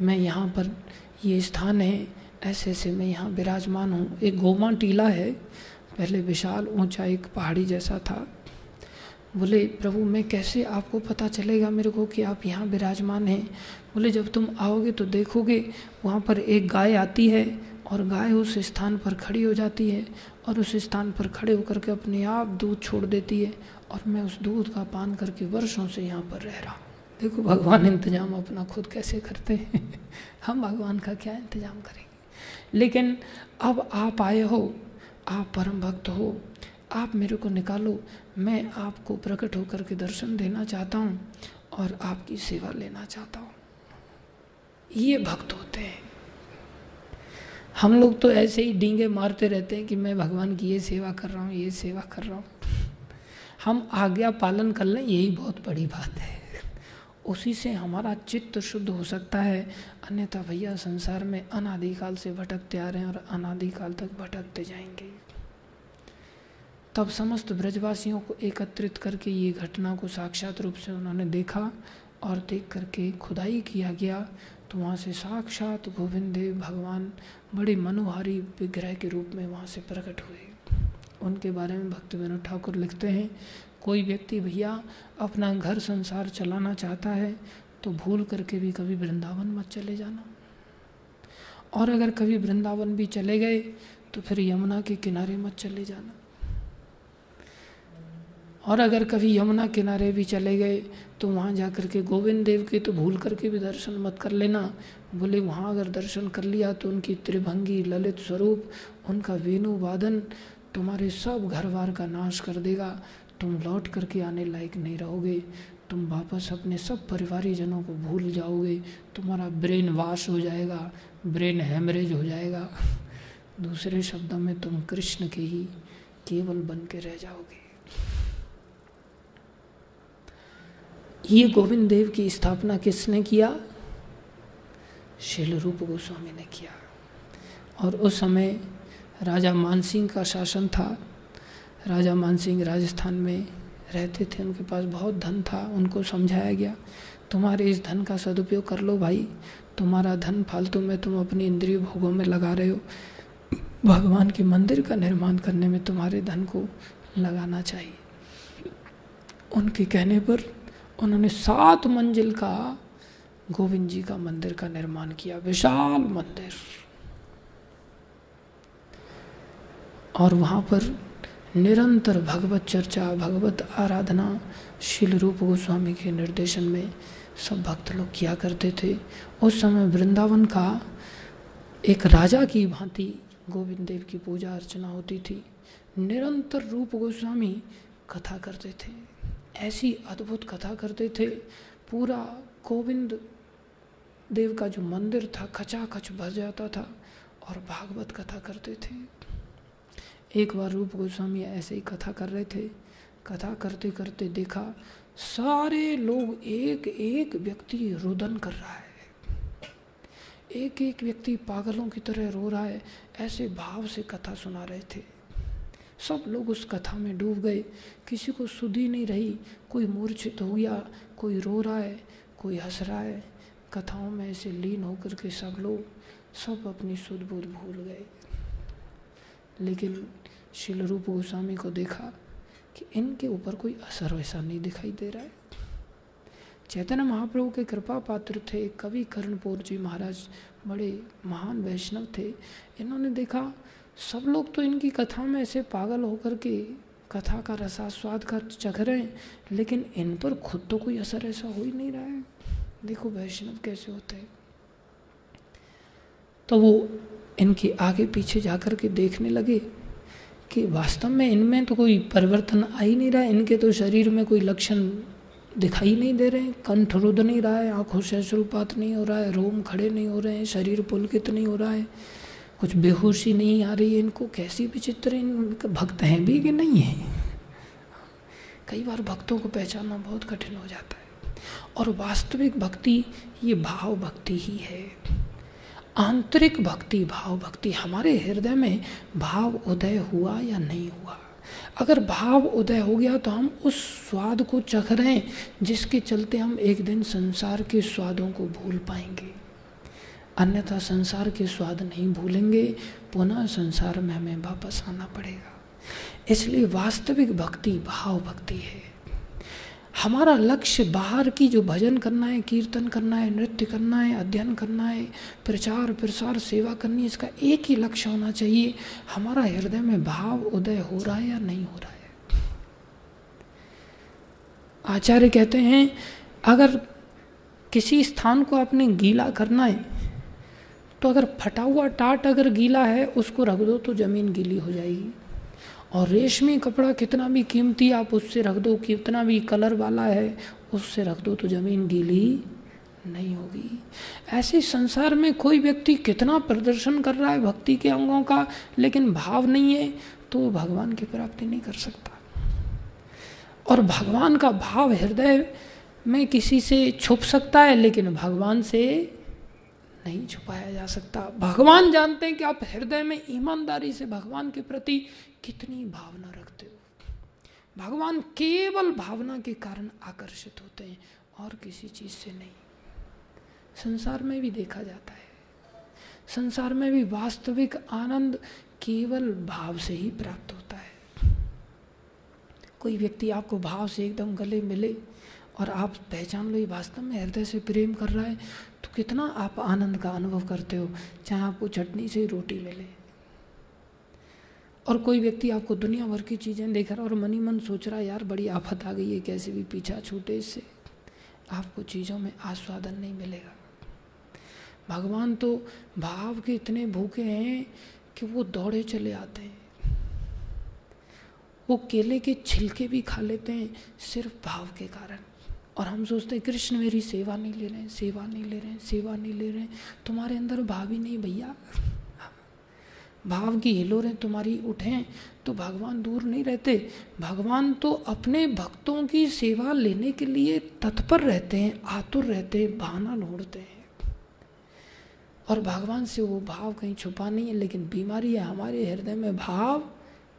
मैं यहाँ पर ये स्थान है, ऐसे ऐसे मैं यहाँ विराजमान हूँ। एक गोमा टीला है, पहले विशाल ऊँचा एक पहाड़ी जैसा था। बोले, प्रभु, मैं कैसे आपको पता चलेगा मेरे को कि आप यहाँ विराजमान हैं? बोले, जब तुम आओगे तो देखोगे, वहाँ पर एक गाय आती है और गाय उस स्थान पर खड़ी हो जाती है और उस स्थान पर खड़े होकर के अपने आप दूध छोड़ देती है और मैं उस दूध का पान करके वर्षों से यहाँ पर रह रहा हूँ। देखो, भगवान इंतज़ाम अपना खुद कैसे करते हैं। हम भगवान का क्या इंतज़ाम करेंगे? लेकिन अब आप आए हो, आप परम भक्त हो आप मेरे को निकालो। मैं आपको प्रकट होकर के दर्शन देना चाहता हूँ और आपकी सेवा लेना चाहता हूँ। ये भक्त होते हैं। हम लोग तो ऐसे ही डींगे मारते रहते हैं कि मैं भगवान की ये सेवा कर रहा हूँ, ये सेवा कर रहा हूँ। हम आज्ञा पालन कर लें, यही बहुत बड़ी बात है। उसी से हमारा चित्त शुद्ध हो सकता है। अन्यथा भैया संसार में अनादिकाल से भटकते आ रहे हैं और अनादिकाल तक भटकते जाएँगे। तब समस्त ब्रजवासियों को एकत्रित करके ये घटना को साक्षात रूप से उन्होंने देखा और देख करके खुदाई किया गया तो वहाँ से साक्षात गोविंद देव भगवान बड़े मनोहारी विग्रह के रूप में वहाँ से प्रकट हुए। उनके बारे में भक्त विनोद ठाकुर लिखते हैं, कोई व्यक्ति भैया अपना घर संसार चलाना चाहता है तो भूल करके भी कभी वृंदावन मत चले जाना। और अगर कभी वृंदावन भी चले गए तो फिर यमुना के किनारे मत चले जाना। और अगर कभी यमुना किनारे भी चले गए तो वहाँ जा कर के गोविंद देव के तो भूल करके भी दर्शन मत कर लेना। बोले, वहाँ अगर दर्शन कर लिया तो उनकी त्रिभंगी ललित स्वरूप, उनका वेणु वादन तुम्हारे सब घर बार का नाश कर देगा। तुम लौट करके आने लायक नहीं रहोगे। तुम वापस अपने सब परिवारी जनों को भूल जाओगे। तुम्हारा ब्रेन वाश हो जाएगा, ब्रेन हेमरेज हो जाएगा। दूसरे शब्दों में तुम कृष्ण के ही केवल बन के रह जाओगे। ये गोविंद देव की स्थापना किसने किया? शिल रूप गोस्वामी ने किया। और उस समय राजा मानसिंह का शासन था। राजा मानसिंह राजस्थान में रहते थे। उनके पास बहुत धन था। उनको समझाया गया, तुम्हारे इस धन का सदुपयोग कर लो भाई। तुम्हारा धन फालतू में तुम अपनी इंद्रिय भोगों में लगा रहे हो। भगवान के मंदिर का निर्माण करने में तुम्हारे धन को लगाना चाहिए। उनके कहने पर उन्होंने सात मंजिल का गोविंद जी का मंदिर का निर्माण किया, विशाल मंदिर। और वहाँ पर निरंतर भगवत चर्चा, भगवत आराधना, शिल रूप गोस्वामी के निर्देशन में सब भक्त लोग किया करते थे। उस समय वृंदावन का एक राजा की भांति गोविंद देव की पूजा अर्चना होती थी। निरंतर रूप गोस्वामी कथा करते थे। ऐसी अद्भुत कथा करते थे। पूरा गोविंद देव का जो मंदिर था खचा खच भर जाता था और भागवत कथा करते थे। एक बार रूप गोस्वामी ऐसे ही कथा कर रहे थे। कथा करते करते देखा, सारे लोग एक एक व्यक्ति रुदन कर रहा है। एक एक व्यक्ति पागलों की तरह रो रहा है। ऐसे भाव से कथा सुना रहे थे। सब लोग उस कथा में डूब गए। किसी को सुधी नहीं रही। कोई मूर्छित हो गया कोई रो रहा है, कोई हंस रहा है। कथाओं में ऐसे लीन होकर के सब लोग, सब अपनी सुध बुध भूल गए। लेकिन शिल रूप गोस्वामी को देखा कि इनके ऊपर कोई असर वैसा नहीं दिखाई दे रहा है। चैतन्य महाप्रभु के कृपा पात्र थे। कवि कर्णपुर जी महाराज बड़े महान वैष्णव थे। इन्होंने देखा सब लोग तो इनकी कथा में ऐसे पागल होकर के कथा का रसास्वाद का चख रहे हैं, लेकिन इन पर खुद तो कोई असर ऐसा हो ही नहीं रहा है। देखो वैष्णव कैसे होते हैं। तो वो इनके आगे पीछे जाकर के देखने लगे कि वास्तव में इनमें तो कोई परिवर्तन आ ही नहीं रहा है। इनके तो शरीर में कोई लक्षण दिखाई नहीं दे रहे हैं। कंठ रुद नहीं रहा है, आँखों से अश्रुपात नहीं हो रहा है, रोम खड़े नहीं हो रहे हैं, शरीर पुलकित नहीं हो रहा है। कुछ बेहोशी नहीं आ रही है इनको, कैसी विचित्र इन भक्त हैं भी कि नहीं है? कई बार भक्तों को पहचानना बहुत कठिन हो जाता है। और वास्तविक भक्ति, ये भाव भक्ति ही है। आंतरिक भक्ति, भाव भक्ति, हमारे हृदय में भाव उदय हुआ या नहीं हुआ? अगर भाव उदय हो गया तो हम उस स्वाद को चख रहे हैं जिसके चलते हम एक दिन संसार के स्वादों को भूल पाएँगे। अन्यथा संसार के स्वाद नहीं भूलेंगे, पुनः संसार में हमें वापस आना पड़ेगा। इसलिए वास्तविक भक्ति भाव भक्ति है। हमारा लक्ष्य बाहर की जो भजन करना है, कीर्तन करना है, नृत्य करना है, अध्ययन करना है, प्रचार प्रसार, सेवा करनी है, इसका एक ही लक्ष्य होना चाहिए, हमारा हृदय में भाव उदय हो रहा है या नहीं हो रहा है। आचार्य कहते हैं, अगर किसी स्थान को आपने गीला करना है तो अगर फटा हुआ टाट अगर गीला है, उसको रख दो तो ज़मीन गीली हो जाएगी। और रेशमी कपड़ा कितना भी कीमती आप उससे रख दो कितना भी कलर वाला है, उससे रख दो तो ज़मीन गीली नहीं होगी। ऐसे संसार में कोई व्यक्ति कितना प्रदर्शन कर रहा है भक्ति के अंगों का, लेकिन भाव नहीं है तो भगवान की प्राप्ति नहीं कर सकता। और भगवान का भाव हृदय में किसी से छुप सकता है, लेकिन भगवान से नहीं छुपाया जा सकता। भगवान जानते हैं कि आप हृदय में ईमानदारी से भगवान के प्रति कितनी भावना रखते हो। भगवान केवल भावना के कारण आकर्षित होते हैं और किसी चीज़ से नहीं। संसार में भी देखा जाता है। संसार में भी वास्तविक आनंद केवल भाव से ही प्राप्त होता है। कोई व्यक्ति आपको भाव से एकदम गले मिले और आप पहचान लो, ये वास्तव में हृदय से प्रेम कर रहा है तो कितना आप आनंद का अनुभव करते हो, चाहे आपको चटनी से ही रोटी मिले। और कोई व्यक्ति आपको दुनिया भर की चीज़ें देख रहा और मनी मन सोच रहा यार, बड़ी आफत आ गई है, कैसे भी पीछा छूटे इससे। आपको चीज़ों में आस्वादन नहीं मिलेगा। भगवान तो भाव के इतने भूखे हैं कि वो दौड़े चले आते हैं। वो केले के छिलके भी खा लेते हैं, सिर्फ़ भाव के कारण। और हम सोचते हैं, कृष्ण मेरी सेवा नहीं ले रहे हैं, सेवा नहीं ले रहे हैं, सेवा नहीं ले रहे हैं। तुम्हारे अंदर भाव ही नहीं भैया। भाव की हिलोरें तुम्हारी उठें तो भगवान दूर नहीं रहते। भगवान तो अपने भक्तों की सेवा लेने के लिए तत्पर रहते हैं, आतुर रहते हैं, बहाना ढूंढते हैं। और भगवान से वो भाव कहीं छुपा नहीं है, लेकिन बीमारी है, हमारे हृदय में भाव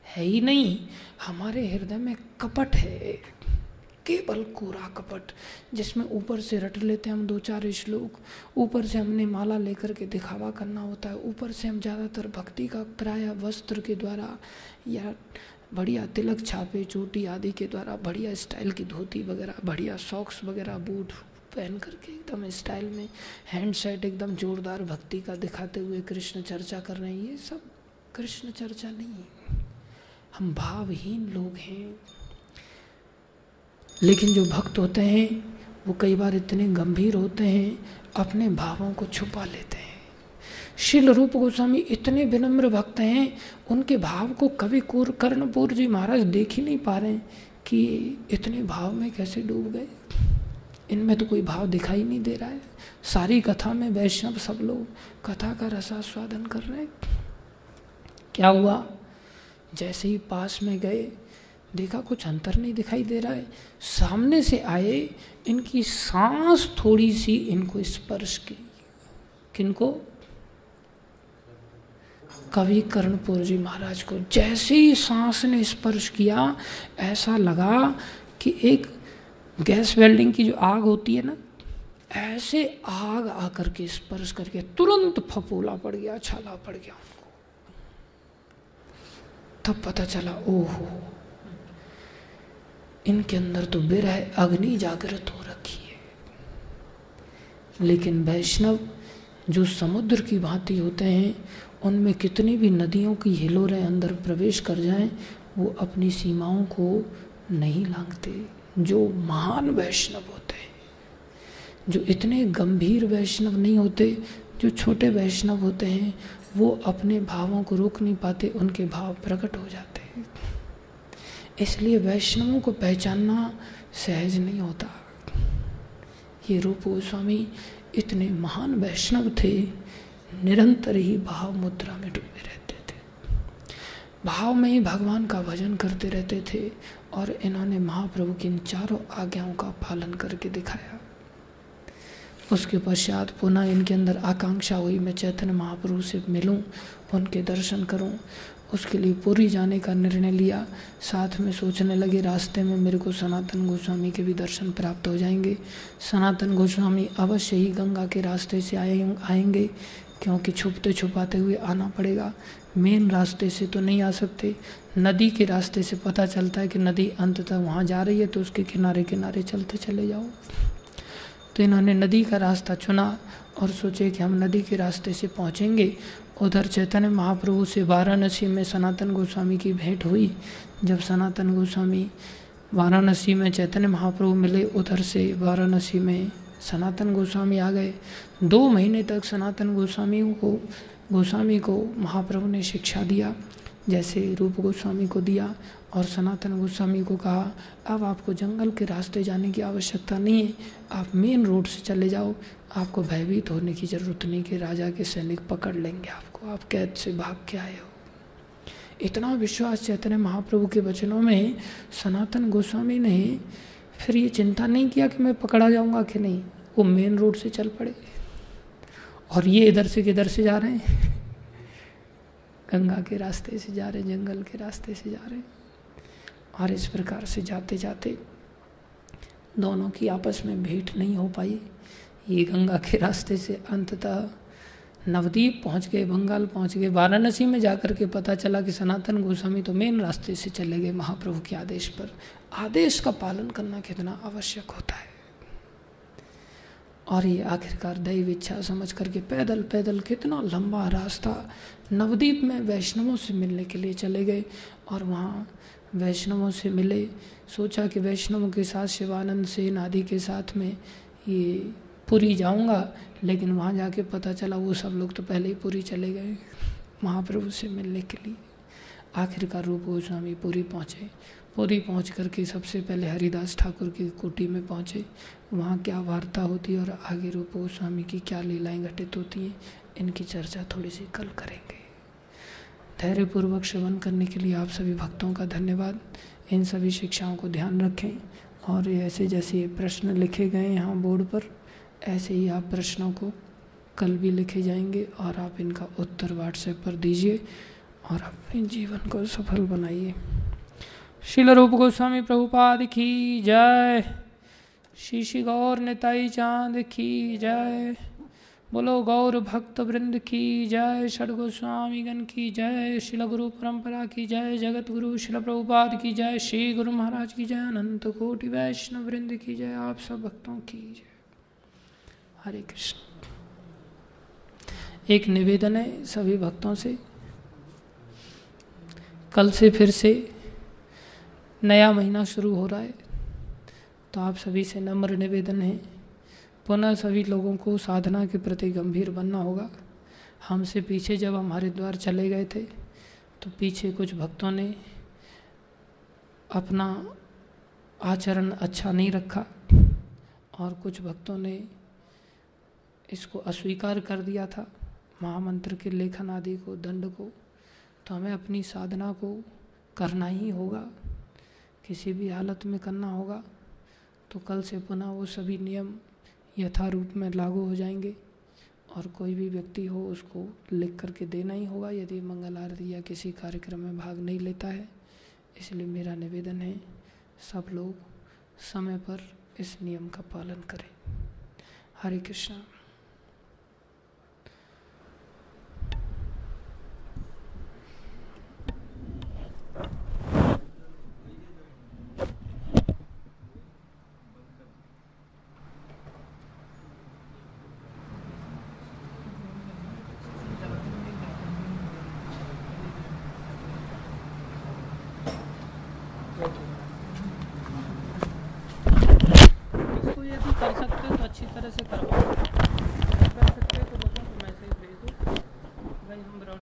है ही नहीं। हमारे हृदय में कपट है। केवल कोरा कपट, जिसमें ऊपर से रट लेते हैं हम दो चार श्लोक ऊपर से हमने माला लेकर के दिखावा करना होता है। ऊपर से हम ज़्यादातर भक्ति का प्राय वस्त्र के द्वारा या बढ़िया तिलक छापे, चोटी आदि के द्वारा, बढ़िया स्टाइल की धोती वगैरह, बढ़िया सॉक्स वगैरह, बूट पहन करके एकदम स्टाइल में हैंड सेट एकदम जोरदार भक्ति का दिखाते हुए कृष्ण चर्चा कर रहे हैं। ये सब कृष्ण चर्चा नहीं हम भावहीन लोग हैं। लेकिन जो भक्त होते हैं, वो कई बार इतने गंभीर होते हैं, अपने भावों को छुपा लेते हैं। शिल रूप गोस्वामी इतने विनम्र भक्त हैं, उनके भाव को कवि कुर, कर्णपुर जी महाराज देख ही नहीं पा रहे कि इतने भाव में कैसे डूब गए। इनमें तो कोई भाव दिखाई नहीं दे रहा है। सारी कथा में वैष्णव सब लोग कथा का रसास्वादन कर रहे हैं। क्या हुआ? जैसे ही पास में गए देखा कुछ अंतर नहीं दिखाई दे रहा है। सामने से आए, इनकी सांस थोड़ी सी इनको स्पर्श की। किनको? कवि कर्णपुर जी महाराज को। जैसे ही सांस ने स्पर्श किया, ऐसा लगा कि एक गैस वेल्डिंग की जो आग होती है ना, ऐसे आग आकर के स्पर्श करके तुरंत फपूला पड़ गया, छाला पड़ गया उनको। तब पता चला, ओहो। इनके अंदर तो विरह, अग्नि जागृत हो रखी है। लेकिन वैष्णव, जो समुद्र की भांति होते हैं, उनमें कितनी भी नदियों की हिलोरें अंदर प्रवेश कर जाएँ, वो अपनी सीमाओं को नहीं लांगते जो महान वैष्णव होते हैं, जो इतने गंभीर वैष्णव नहीं होते, जो छोटे वैष्णव होते हैं, वो अपने भावों को रोक नहीं पाते, उनके भाव प्रकट हो जाते इसलिए वैष्णवों को पहचानना सहज नहीं होता। ये रूप गोस्वामी इतने महान वैष्णव थे, निरंतर ही भाव मुद्रा में डूबे रहते थे। भाव में ही भगवान का भजन करते रहते थे और इन्होंने महाप्रभु की इन चारों आज्ञाओं का पालन करके दिखाया। उसके पश्चात पुनः इनके अंदर आकांक्षा हुई, मैं चैतन्य महाप्रभु से मिलूं, उनके दर्शन करूँ उसके लिए पूरी जाने का निर्णय लिया। साथ में सोचने लगे, रास्ते में मेरे को सनातन गोस्वामी के भी दर्शन प्राप्त हो जाएँगे। सनातन गोस्वामी अवश्य ही गंगा के रास्ते से आए, आएँगे, क्योंकि छुपते छुपाते हुए आना पड़ेगा। मेन रास्ते से तो नहीं आ सकते। नदी के रास्ते से पता चलता है कि नदी अंततः वहाँ जा रही है तो उसके किनारे किनारे चलते चले जाओ। तो इन्होंने नदी का रास्ता चुना और सोचे कि हम नदी के रास्ते से पहुँचेंगे। उधर चैतन्य महाप्रभु से वाराणसी में सनातन गोस्वामी की भेंट हुई। जब सनातन गोस्वामी वाराणसी में चैतन्य महाप्रभु मिले, उधर से वाराणसी में सनातन गोस्वामी आ गए। दो महीने तक सनातन गोस्वामी को गोस्वामी को महाप्रभु ने शिक्षा दिया, जैसे रूप गोस्वामी को दिया और सनातन गोस्वामी को कहा, अब आपको जंगल के रास्ते जाने की आवश्यकता नहीं है। आप मेन रोड से चले जाओ। आपको भयभीत होने की ज़रूरत नहीं कि राजा के सैनिक पकड़ लेंगे आपको। आप कैद से भाग के आए हो। इतना विश्वास चैतन्य महाप्रभु के वचनों में सनातन गोस्वामी ने फिर ये चिंता नहीं किया कि मैं पकड़ा जाऊँगा कि नहीं? वो मेन रोड से चल पड़े। और ये इधर से किधर से जा रहे हैं? गंगा के रास्ते से जा रहे हैं, जंगल के रास्ते से जा रहे और इस प्रकार से जाते जाते दोनों की आपस में भेंट नहीं हो पाई। ये गंगा के रास्ते से अंततः नवदीप पहुँच गए, बंगाल पहुँच गए। वाराणसी में जाकर के पता चला कि सनातन गोस्वामी तो मेन रास्ते से चले गए महाप्रभु के आदेश पर। आदेश का पालन करना कितना आवश्यक होता है। और ये आखिरकार दैव इच्छा समझ करके पैदल पैदल कितना लंबा रास्ता नवदीप में वैष्णवों से मिलने के लिए चले गए और वहाँ वैष्णवों से मिले। सोचा कि वैष्णवों के साथ शिवानंद सेन आदि के साथ में ये पुरी जाऊँगा, लेकिन वहाँ जाके पता चला वो सब लोग तो पहले ही पुरी चले गए। महाप्रभु से मिलने के लिए आखिरकार रूप गोस्वामी पूरी पहुँचे। पूरी पहुँच करके सबसे पहले हरिदास ठाकुर की कोटी में पहुँचे। वहाँ क्या वार्ता होती है और आगे रूप गोस्वामी की क्या लीलाएँ घटित होती हैं, इनकी चर्चा थोड़ी सी कल करेंगे। धैर्यपूर्वक श्रवण करने के लिए आप सभी भक्तों का धन्यवाद। इन सभी शिक्षाओं को ध्यान रखें और ऐसे जैसे प्रश्न लिखे गए यहाँ बोर्ड पर, ऐसे ही आप प्रश्नों को कल भी लिखे जाएँगे और आप इनका उत्तर व्हाट्सएप पर दीजिए और अपने जीवन को सफल बनाइए। शिल रूप गोस्वामी प्रभुपाद की जय। श्री श्री गौर निताई चाँद की जय। बोलो, गौर भक्त वृंद की जय, षड गोस्वामी गण की जय, शिल गुरु परंपरा की जय, जगत गुरु शिल प्रभुपाद की जय, श्री गुरु महाराज की जय, अनंत कोटि वैष्णव वृंद की जय, आप सब भक्तों की जय। हरे कृष्ण। एक निवेदन है सभी भक्तों से। कल से फिर से नया महीना शुरू हो रहा है तो आप सभी से नम्र निवेदन है पुनः सभी लोगों को साधना के प्रति गंभीर बनना होगा। हमसे पीछे जब हम हरिद्वार चले गए थे तो पीछे कुछ भक्तों ने अपना आचरण अच्छा नहीं रखा और कुछ भक्तों ने इसको अस्वीकार कर दिया था, महामंत्र के लेखन आदि को, दंड को। तो हमें अपनी साधना को करना ही होगा। किसी भी हालत में करना होगा तो कल से पुनः वो सभी नियम यथारूप में लागू हो जाएँगे। और कोई भी व्यक्ति हो, उसको लिख करके देना ही होगा, यदि मंगल आरती या किसी कार्यक्रम में भाग नहीं लेता है। इसलिए मेरा निवेदन है, सब लोग समय पर इस नियम का पालन करें। हरे कृष्णा।